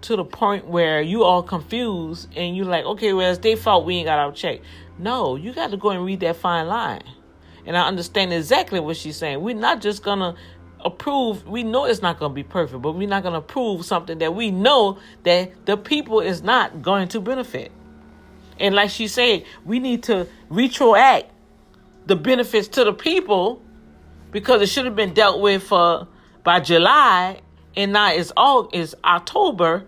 to the point where you all confused and you're like, okay, well, it's their fault we ain't got our check. No, you got to go and read that fine line. And I understand exactly what she's saying. We're not just gonna approve. We know it's not going to be perfect, but we're not going to approve something that we know that the people is not going to benefit. And like she said, we need to retroact the benefits to the people because it should have been dealt with uh, by July, and now it's all it's October.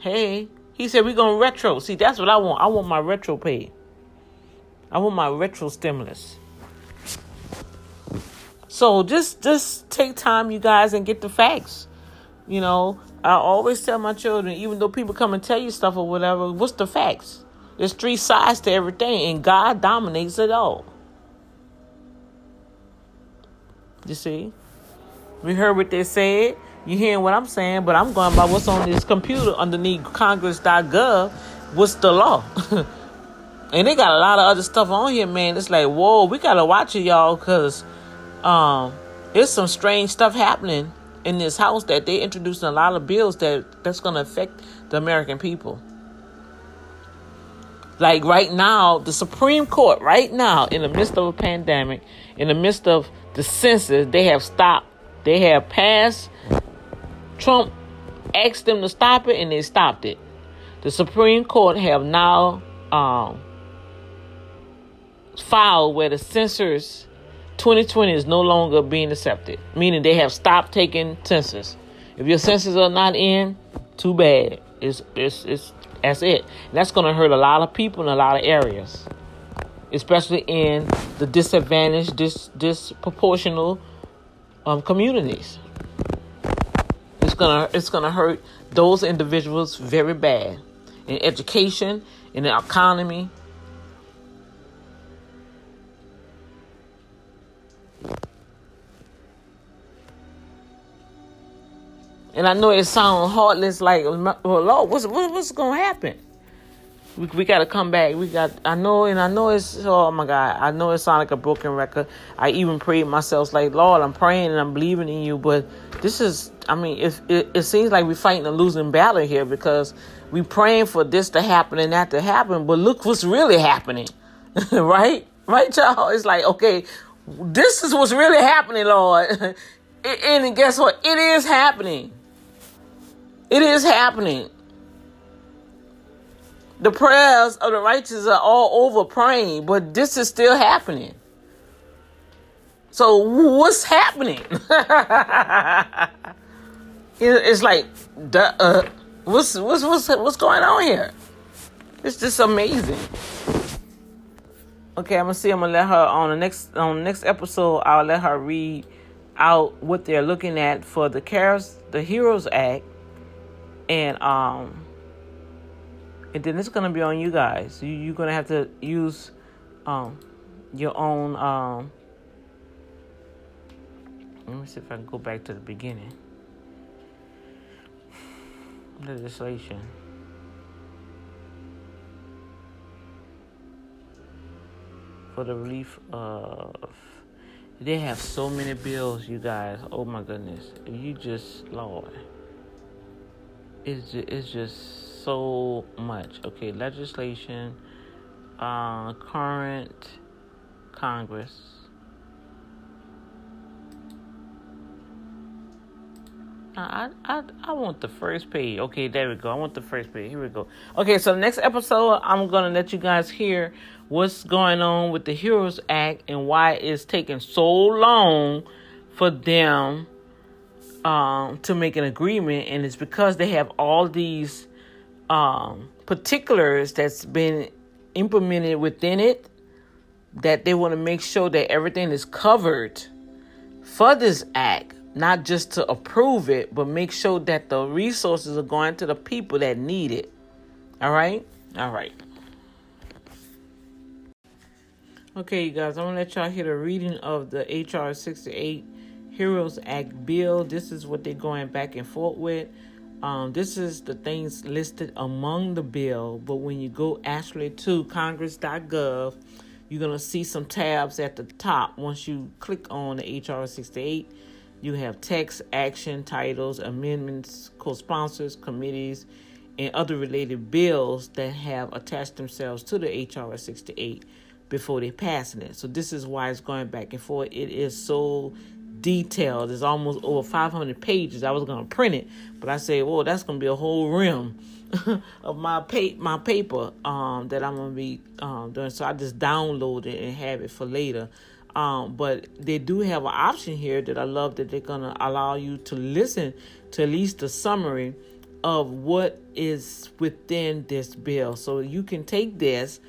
Hey, he said we're gonna retro. See, that's what I want. I want my retro pay. I want my retro stimulus. So just just take time, you guys, and get the facts. You know, I always tell my children, even though people come and tell you stuff or whatever, what's the facts? There's three sides to everything, and God dominates it all. You see? We heard what they said. You hearing what I'm saying, but I'm going by what's on this computer underneath Congress.gov. What's the law? and they got a lot of other stuff on here, man. It's like, whoa, we gotta watch it, y'all, cause um, there's some strange stuff happening in this house that they introducing a lot of bills that that's gonna affect the American people. Like right now, the Supreme Court, right now, in the midst of a pandemic, in the midst of the census, they have stopped. They have passed. Trump asked them to stop it, and they stopped it. The Supreme Court have now um, filed where the census 2020 is no longer being accepted, meaning they have stopped taking census. If your census are not in, too bad. It's it's it's that's it. And that's going to hurt a lot of people in a lot of areas especially in the disadvantaged, dis, disproportional um, communities. It's gonna it's gonna hurt those individuals very bad in education, in the economy. And I know it sounds heartless, like, well, Lord, what's, what's going to happen? We, we got to come back. We got. I know, and I know it's. Oh my God, I know it sounds like a broken record. I even prayed myself, like Lord, I'm praying and I'm believing in you, but this is. I mean, it it, it seems like we're fighting a losing battle here because we praying for this to happen and that to happen, but look what's really happening, right? Right, y'all? It's like okay, this is what's really happening, Lord. and guess what? It is happening. It is happening. The prayers of the righteous are all over praying, but this is still happening. So what's happening? it's like, uh, what's what's what's what's going on here? It's just amazing. Okay, I'm gonna see. I'm gonna let her on the next on the next episode. I'll let her read out what they're looking at for the CARES, the Heroes Act, and um and then it's gonna be on you guys. You you're gonna have to use um your own um. Let me see if I can go back to the beginning. Legislation. For the relief of. They have so many bills, you guys. Oh my goodness. You just, Lord. It's just, it's just so much. Okay, legislation, uh, current Congress. I, I I want the first page. Okay, there we go. I want the first page. Here we go. Okay, so next episode, I'm gonna let you guys hear what's going on with the Heroes Act and why it's taking so long for them um, to make an agreement, and it's because they have all these um, particulars that's been implemented within it that they want to make sure that everything is covered for this act, not just to approve it, but make sure that the resources are going to the people that need it. All right? All right. Okay, you guys, I'm going to let y'all hear the reading of the HR 68 Heroes Act bill. This is what they're going back and forth with. Um, this is the things listed among the bill, but when you go actually to congress.gov, you're going to see some tabs at the top. Once you click on the HR 68, you have text, action, titles, amendments, co sponsors, committees, and other related bills that have attached themselves to the HR 68 before they passing it. So this is why it's going back and forth. It is so detailed. It's almost over 500 pages. I was gonna print it, but I said, "Well, that's gonna be a whole rim of my pa- my paper um, that I'm gonna be um, doing." So I just download it and have it for later. Um, but they do have an option here that I love that they're gonna allow you to listen to at least the summary of what is within this bill. So you can take this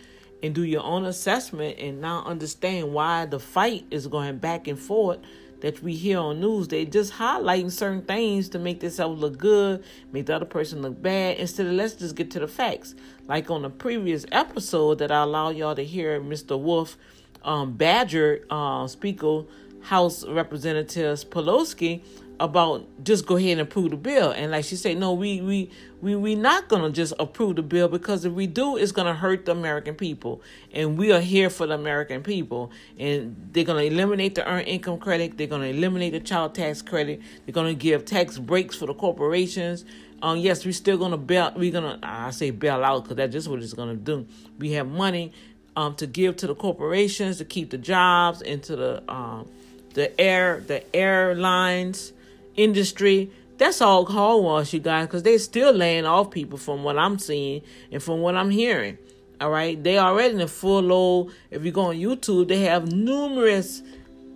and do your own assessment and now understand why the fight is going back and forth that we hear on news. They just highlighting certain things to make themselves look good, make the other person look bad, instead of let's just get to the facts. Like on the previous episode that I allow y'all to hear Mr. Wolf um, Badger uh, Speaker House Representatives Pelosi about just go ahead and approve the bill. And like she said, no, we we we we not gonna just approve the bill because if we do, it's gonna hurt the American people. And we are here for the American people. And they're gonna eliminate the earned income credit. They're gonna eliminate the child tax credit. They're gonna give tax breaks for the corporations. Um, yes, we're still gonna bail. We're gonna I say bail out because that's just what it's gonna do. We have money um to give to the corporations to keep the jobs into the um the air the airlines industry. That's all hogwash, you guys, because they're still laying off people from what I'm seeing and from what I'm hearing. All right, they already in a full load. If you go on YouTube, they have numerous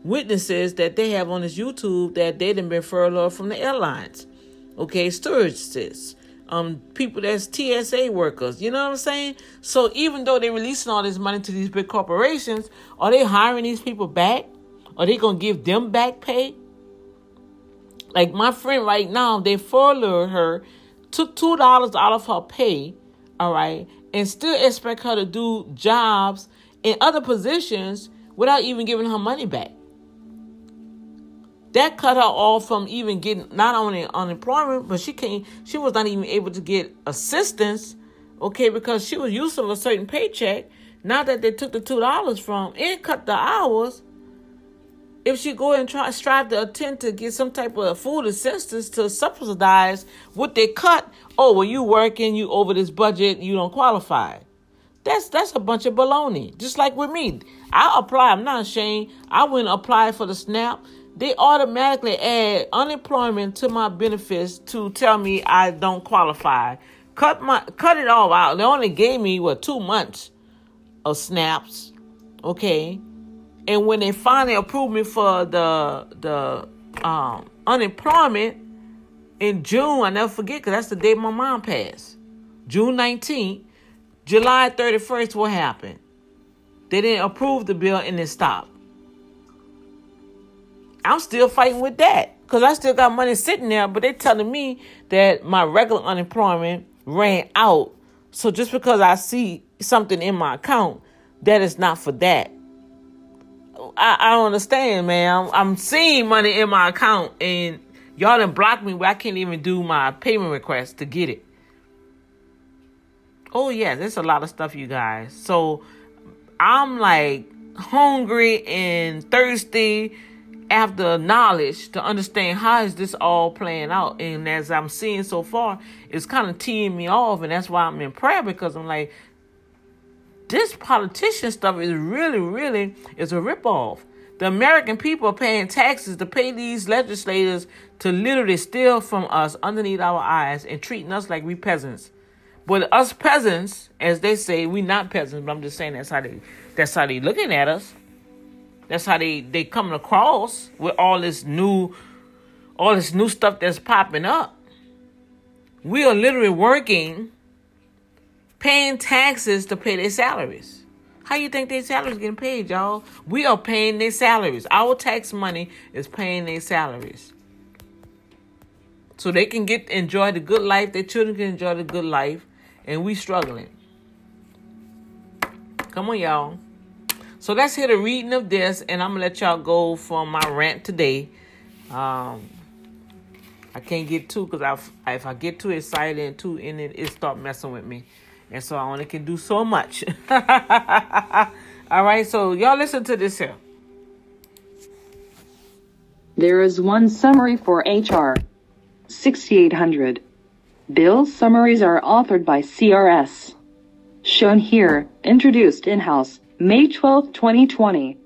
witnesses that they have on this YouTube that they done been furloughed from the airlines. Okay, stewardesses, um, people that's TSA workers. You know what I'm saying? So even though they're releasing all this money to these big corporations, are they hiring these people back? Are they gonna give them back pay? Like my friend right now, they furloughed her, took two dollars out of her pay, all right, and still expect her to do jobs in other positions without even giving her money back. That cut her off from even getting not only unemployment, but she can't she was not even able to get assistance, okay, because she was used to a certain paycheck. Now that they took the two dollars from and cut the hours, if she go and try strive to attempt to get some type of food assistance to subsidize what they cut, oh well you working, you over this budget, you don't qualify. That's that's a bunch of baloney. Just like with me. I apply, I'm not ashamed. I went applied for the SNAP. They automatically add unemployment to my benefits to tell me I don't qualify. Cut my cut it all out. They only gave me what two months of snaps. Okay. And when they finally approved me for the the um, unemployment in June, I never forget because that's the day my mom passed. June 19th, July 31st, what happened? They didn't approve the bill and it stopped. I'm still fighting with that because I still got money sitting there, but they're telling me that my regular unemployment ran out. So just because I see something in my account, that is not for that. I, I don't understand, man. I'm, I'm seeing money in my account, and y'all done blocked me where I can't even do my payment request to get it. Oh yeah, there's a lot of stuff, you guys. So I'm like hungry and thirsty after knowledge to understand how is this all playing out. And as I'm seeing so far, it's kind of teeing me off, and that's why I'm in prayer because I'm like, this politician stuff is really, really is a ripoff. The American people are paying taxes to pay these legislators to literally steal from us underneath our eyes and treating us like we peasants. But us peasants, as they say, we not peasants, but I'm just saying that's how they that's how they looking at us. That's how they they coming across with all this new all this new stuff that's popping up. We are literally working paying taxes to pay their salaries. How you think their salaries getting paid, y'all? We are paying their salaries. Our tax money is paying their salaries. So they can get enjoy the good life, their children can enjoy the good life, and we struggling. Come on, y'all. So let's hear the reading of this, and I'm gonna let y'all go for my rant today. Um, I can't get too because if I get too excited and too in it, it start messing with me. And so I only can do so much. All right, so y'all listen to this here. There is one summary for HR 6800. Bill summaries are authored by CRS. Shown here, introduced in house, May 12, 2020.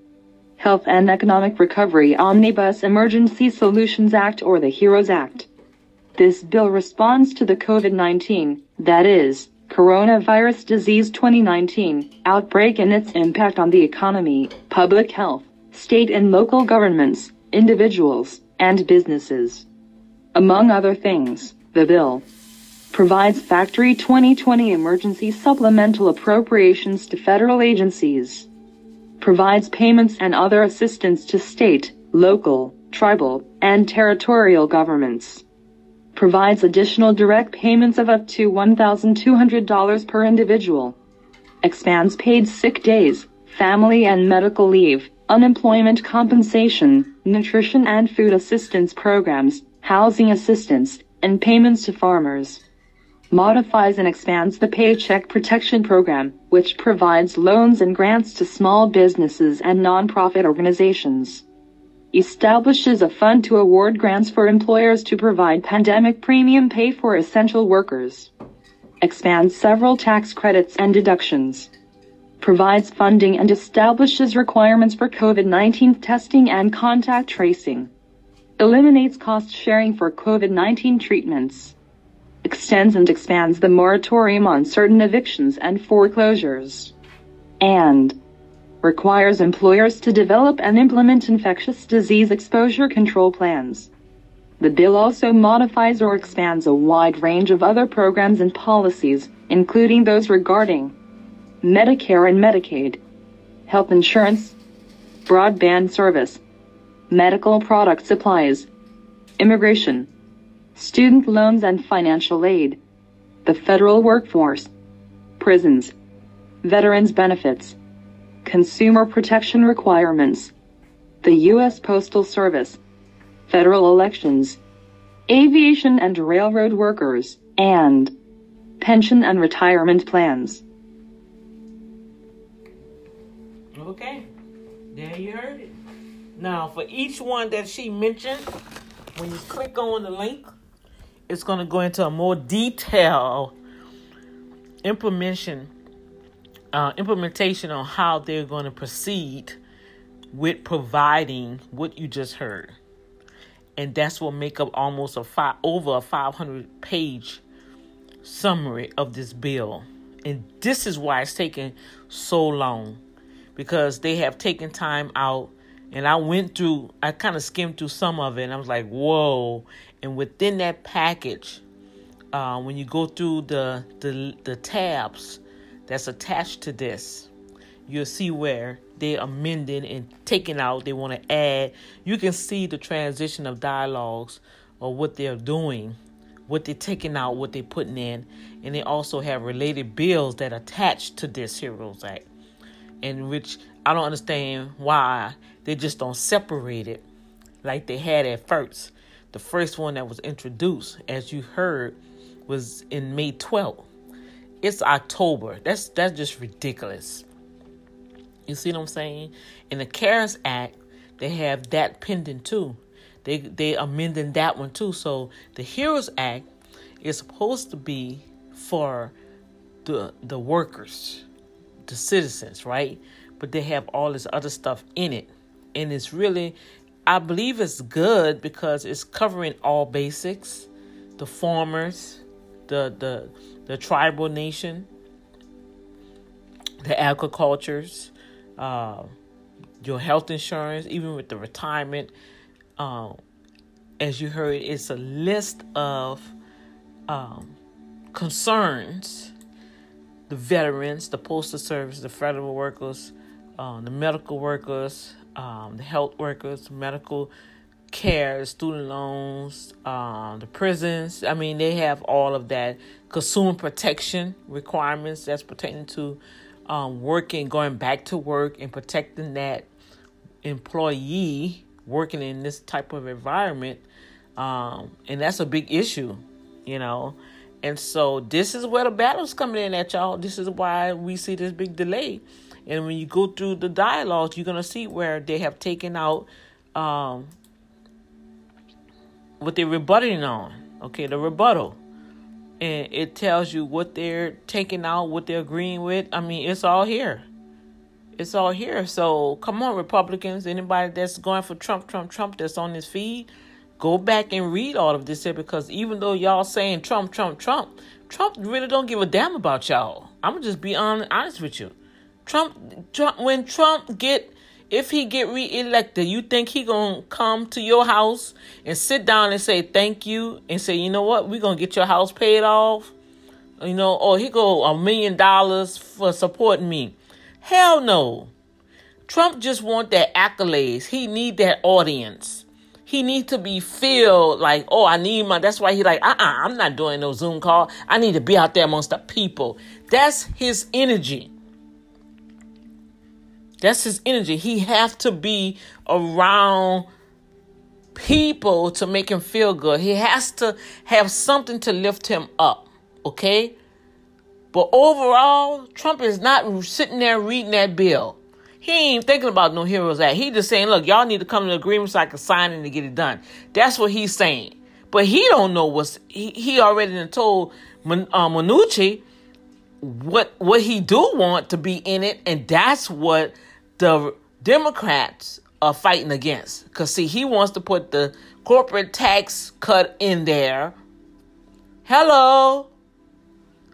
Health and Economic Recovery Omnibus Emergency Solutions Act or the HEROES Act. This bill responds to the COVID-19, that is, coronavirus disease 2019 outbreak and its impact on the economy, public health, state and local governments, individuals, and businesses. Among other things, the bill provides Factory 2020 emergency supplemental appropriations to federal agencies, provides payments and other assistance to state, local, tribal, and territorial governments, provides additional direct payments of up to $1,200 per individual, expands paid sick days, family and medical leave, unemployment compensation, nutrition and food assistance programs, housing assistance, and payments to farmers modifies and expands the Paycheck Protection Program, which provides loans and grants to small businesses and nonprofit organizations. Establishes a fund to award grants for employers to provide pandemic premium pay for essential workers. Expands several tax credits and deductions. Provides funding and establishes requirements for COVID-19 testing and contact tracing. Eliminates cost sharing for COVID-19 treatments extends and expands the moratorium on certain evictions and foreclosures, and requires employers to develop and implement infectious disease exposure control plans. The bill also modifies or expands a wide range of other programs and policies, including those regarding Medicare and Medicaid, health insurance, broadband service, medical product supplies, immigration, student loans and financial aid, the federal workforce, prisons, veterans benefits, consumer protection requirements, the U.S. Postal Service, federal elections, aviation and railroad workers, and pension and retirement plans. Okay, there you heard it. Now, for each one that she mentioned, when you click on the link, it's going to go into a more detailed implementation uh, implementation on how they're going to proceed with providing what you just heard. And that's what make up almost a five over a 500 page summary of this bill. And this is why it's taking so long because they have taken time out. And i went through i kind of skimmed through some of it and i was like whoa. And within that package, uh, when you go through the, the the tabs that's attached to this, you'll see where they're amending and taking out. They want to add. You can see the transition of dialogues or what they're doing, what they're taking out, what they're putting in, and they also have related bills that attach to this Heroes Act, in which I don't understand why they just don't separate it like they had at first. The first one that was introduced, as you heard, was in May 12th. It's October. That's that's just ridiculous. You see what I'm saying? In the CARES Act, they have that pending too. They they amending that one too. So the HEROES Act is supposed to be for the the workers, the citizens, right? But they have all this other stuff in it. And it's really I believe it's good because it's covering all basics, the farmers, the the the tribal nation, the agricultures, uh, your health insurance, even with the retirement. Um, as you heard, it's a list of um, concerns the veterans, the postal service, the federal workers, uh, the medical workers, um, the health workers, medical care, student loans, um, the prisons. I mean, they have all of that consumer protection requirements that's pertaining to um, working, going back to work, and protecting that employee working in this type of environment. Um, and that's a big issue, you know. And so this is where the battle's coming in at y'all. This is why we see this big delay and when you go through the dialogues, you're gonna see where they have taken out um, what they're rebutting on. Okay, the rebuttal, and it tells you what they're taking out, what they're agreeing with. I mean, it's all here. It's all here. So come on, Republicans. Anybody that's going for Trump, Trump, Trump that's on this feed, go back and read all of this here because even though y'all saying Trump, Trump, Trump, Trump really don't give a damn about y'all. I'm gonna just be honest with you. Trump, Trump when Trump get if he get reelected, you think he gonna come to your house and sit down and say thank you and say, you know what, we gonna get your house paid off, you know, or he go a million dollars for supporting me. Hell no. Trump just want that accolades. He need that audience. He need to be feel like, oh, I need my. That's why he like, uh, uh-uh, uh, i am not doing no Zoom call. I need to be out there amongst the people. That's his energy. That's his energy. He have to be around people to make him feel good. He has to have something to lift him up. Okay? But overall, Trump is not sitting there reading that bill. He ain't thinking about no Heroes Act. He just saying, look, y'all need to come to an agreement so I can sign it to get it done. That's what he's saying. But he don't know what's he, he already told Man, uh, Mnuchin what what he do want to be in it, and that's what the Democrats are fighting against. Cause see, he wants to put the corporate tax cut in there. Hello.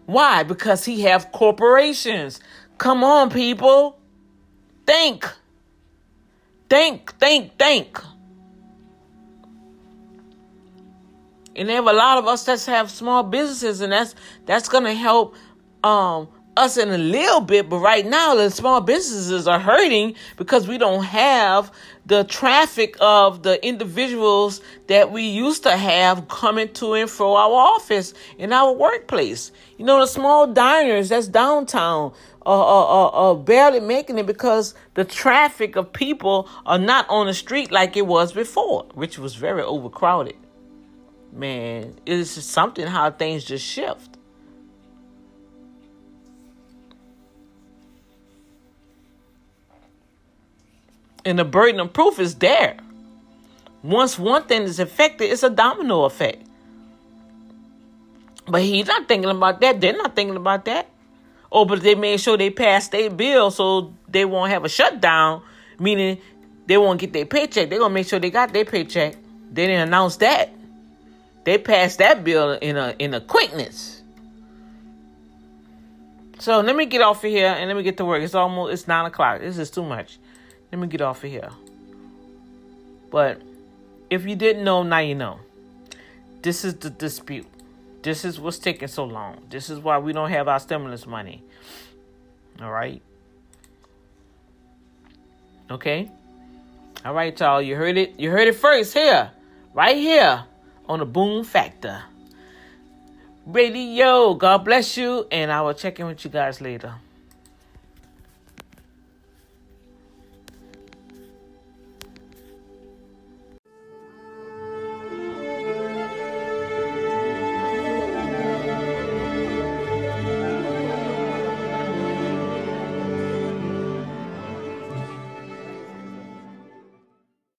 Why? Because he have corporations. Come on, people. Think. Think, think, think. And they have a lot of us that have small businesses, and that's that's gonna help um us in a little bit, but right now the small businesses are hurting because we don't have the traffic of the individuals that we used to have coming to and from our office in our workplace. You know, the small diners that's downtown are, are, are, barely making it because the traffic of people are not on the street like it was before, which was very overcrowded. Man, it's something how things just shift. And the burden of proof is there. Once one thing is affected, it's a domino effect. But he's not thinking about that. They're not thinking about that. Oh, but they made sure they passed their bill so they won't have a shutdown, meaning they won't get their paycheck. They're gonna make sure they got their paycheck. They didn't announce that. They passed that bill in a in a quickness. So let me get off of here and let me get to work. It's almost it's nine o'clock. This is too much. Let me get off of here. But if you didn't know, now you know. This is the dispute. This is what's taking so long. This is why we don't have our stimulus money. All right. Okay. All right, y'all. You heard it. You heard it first here, right here on the Boom Factor Radio. God bless you, and I will check in with you guys later.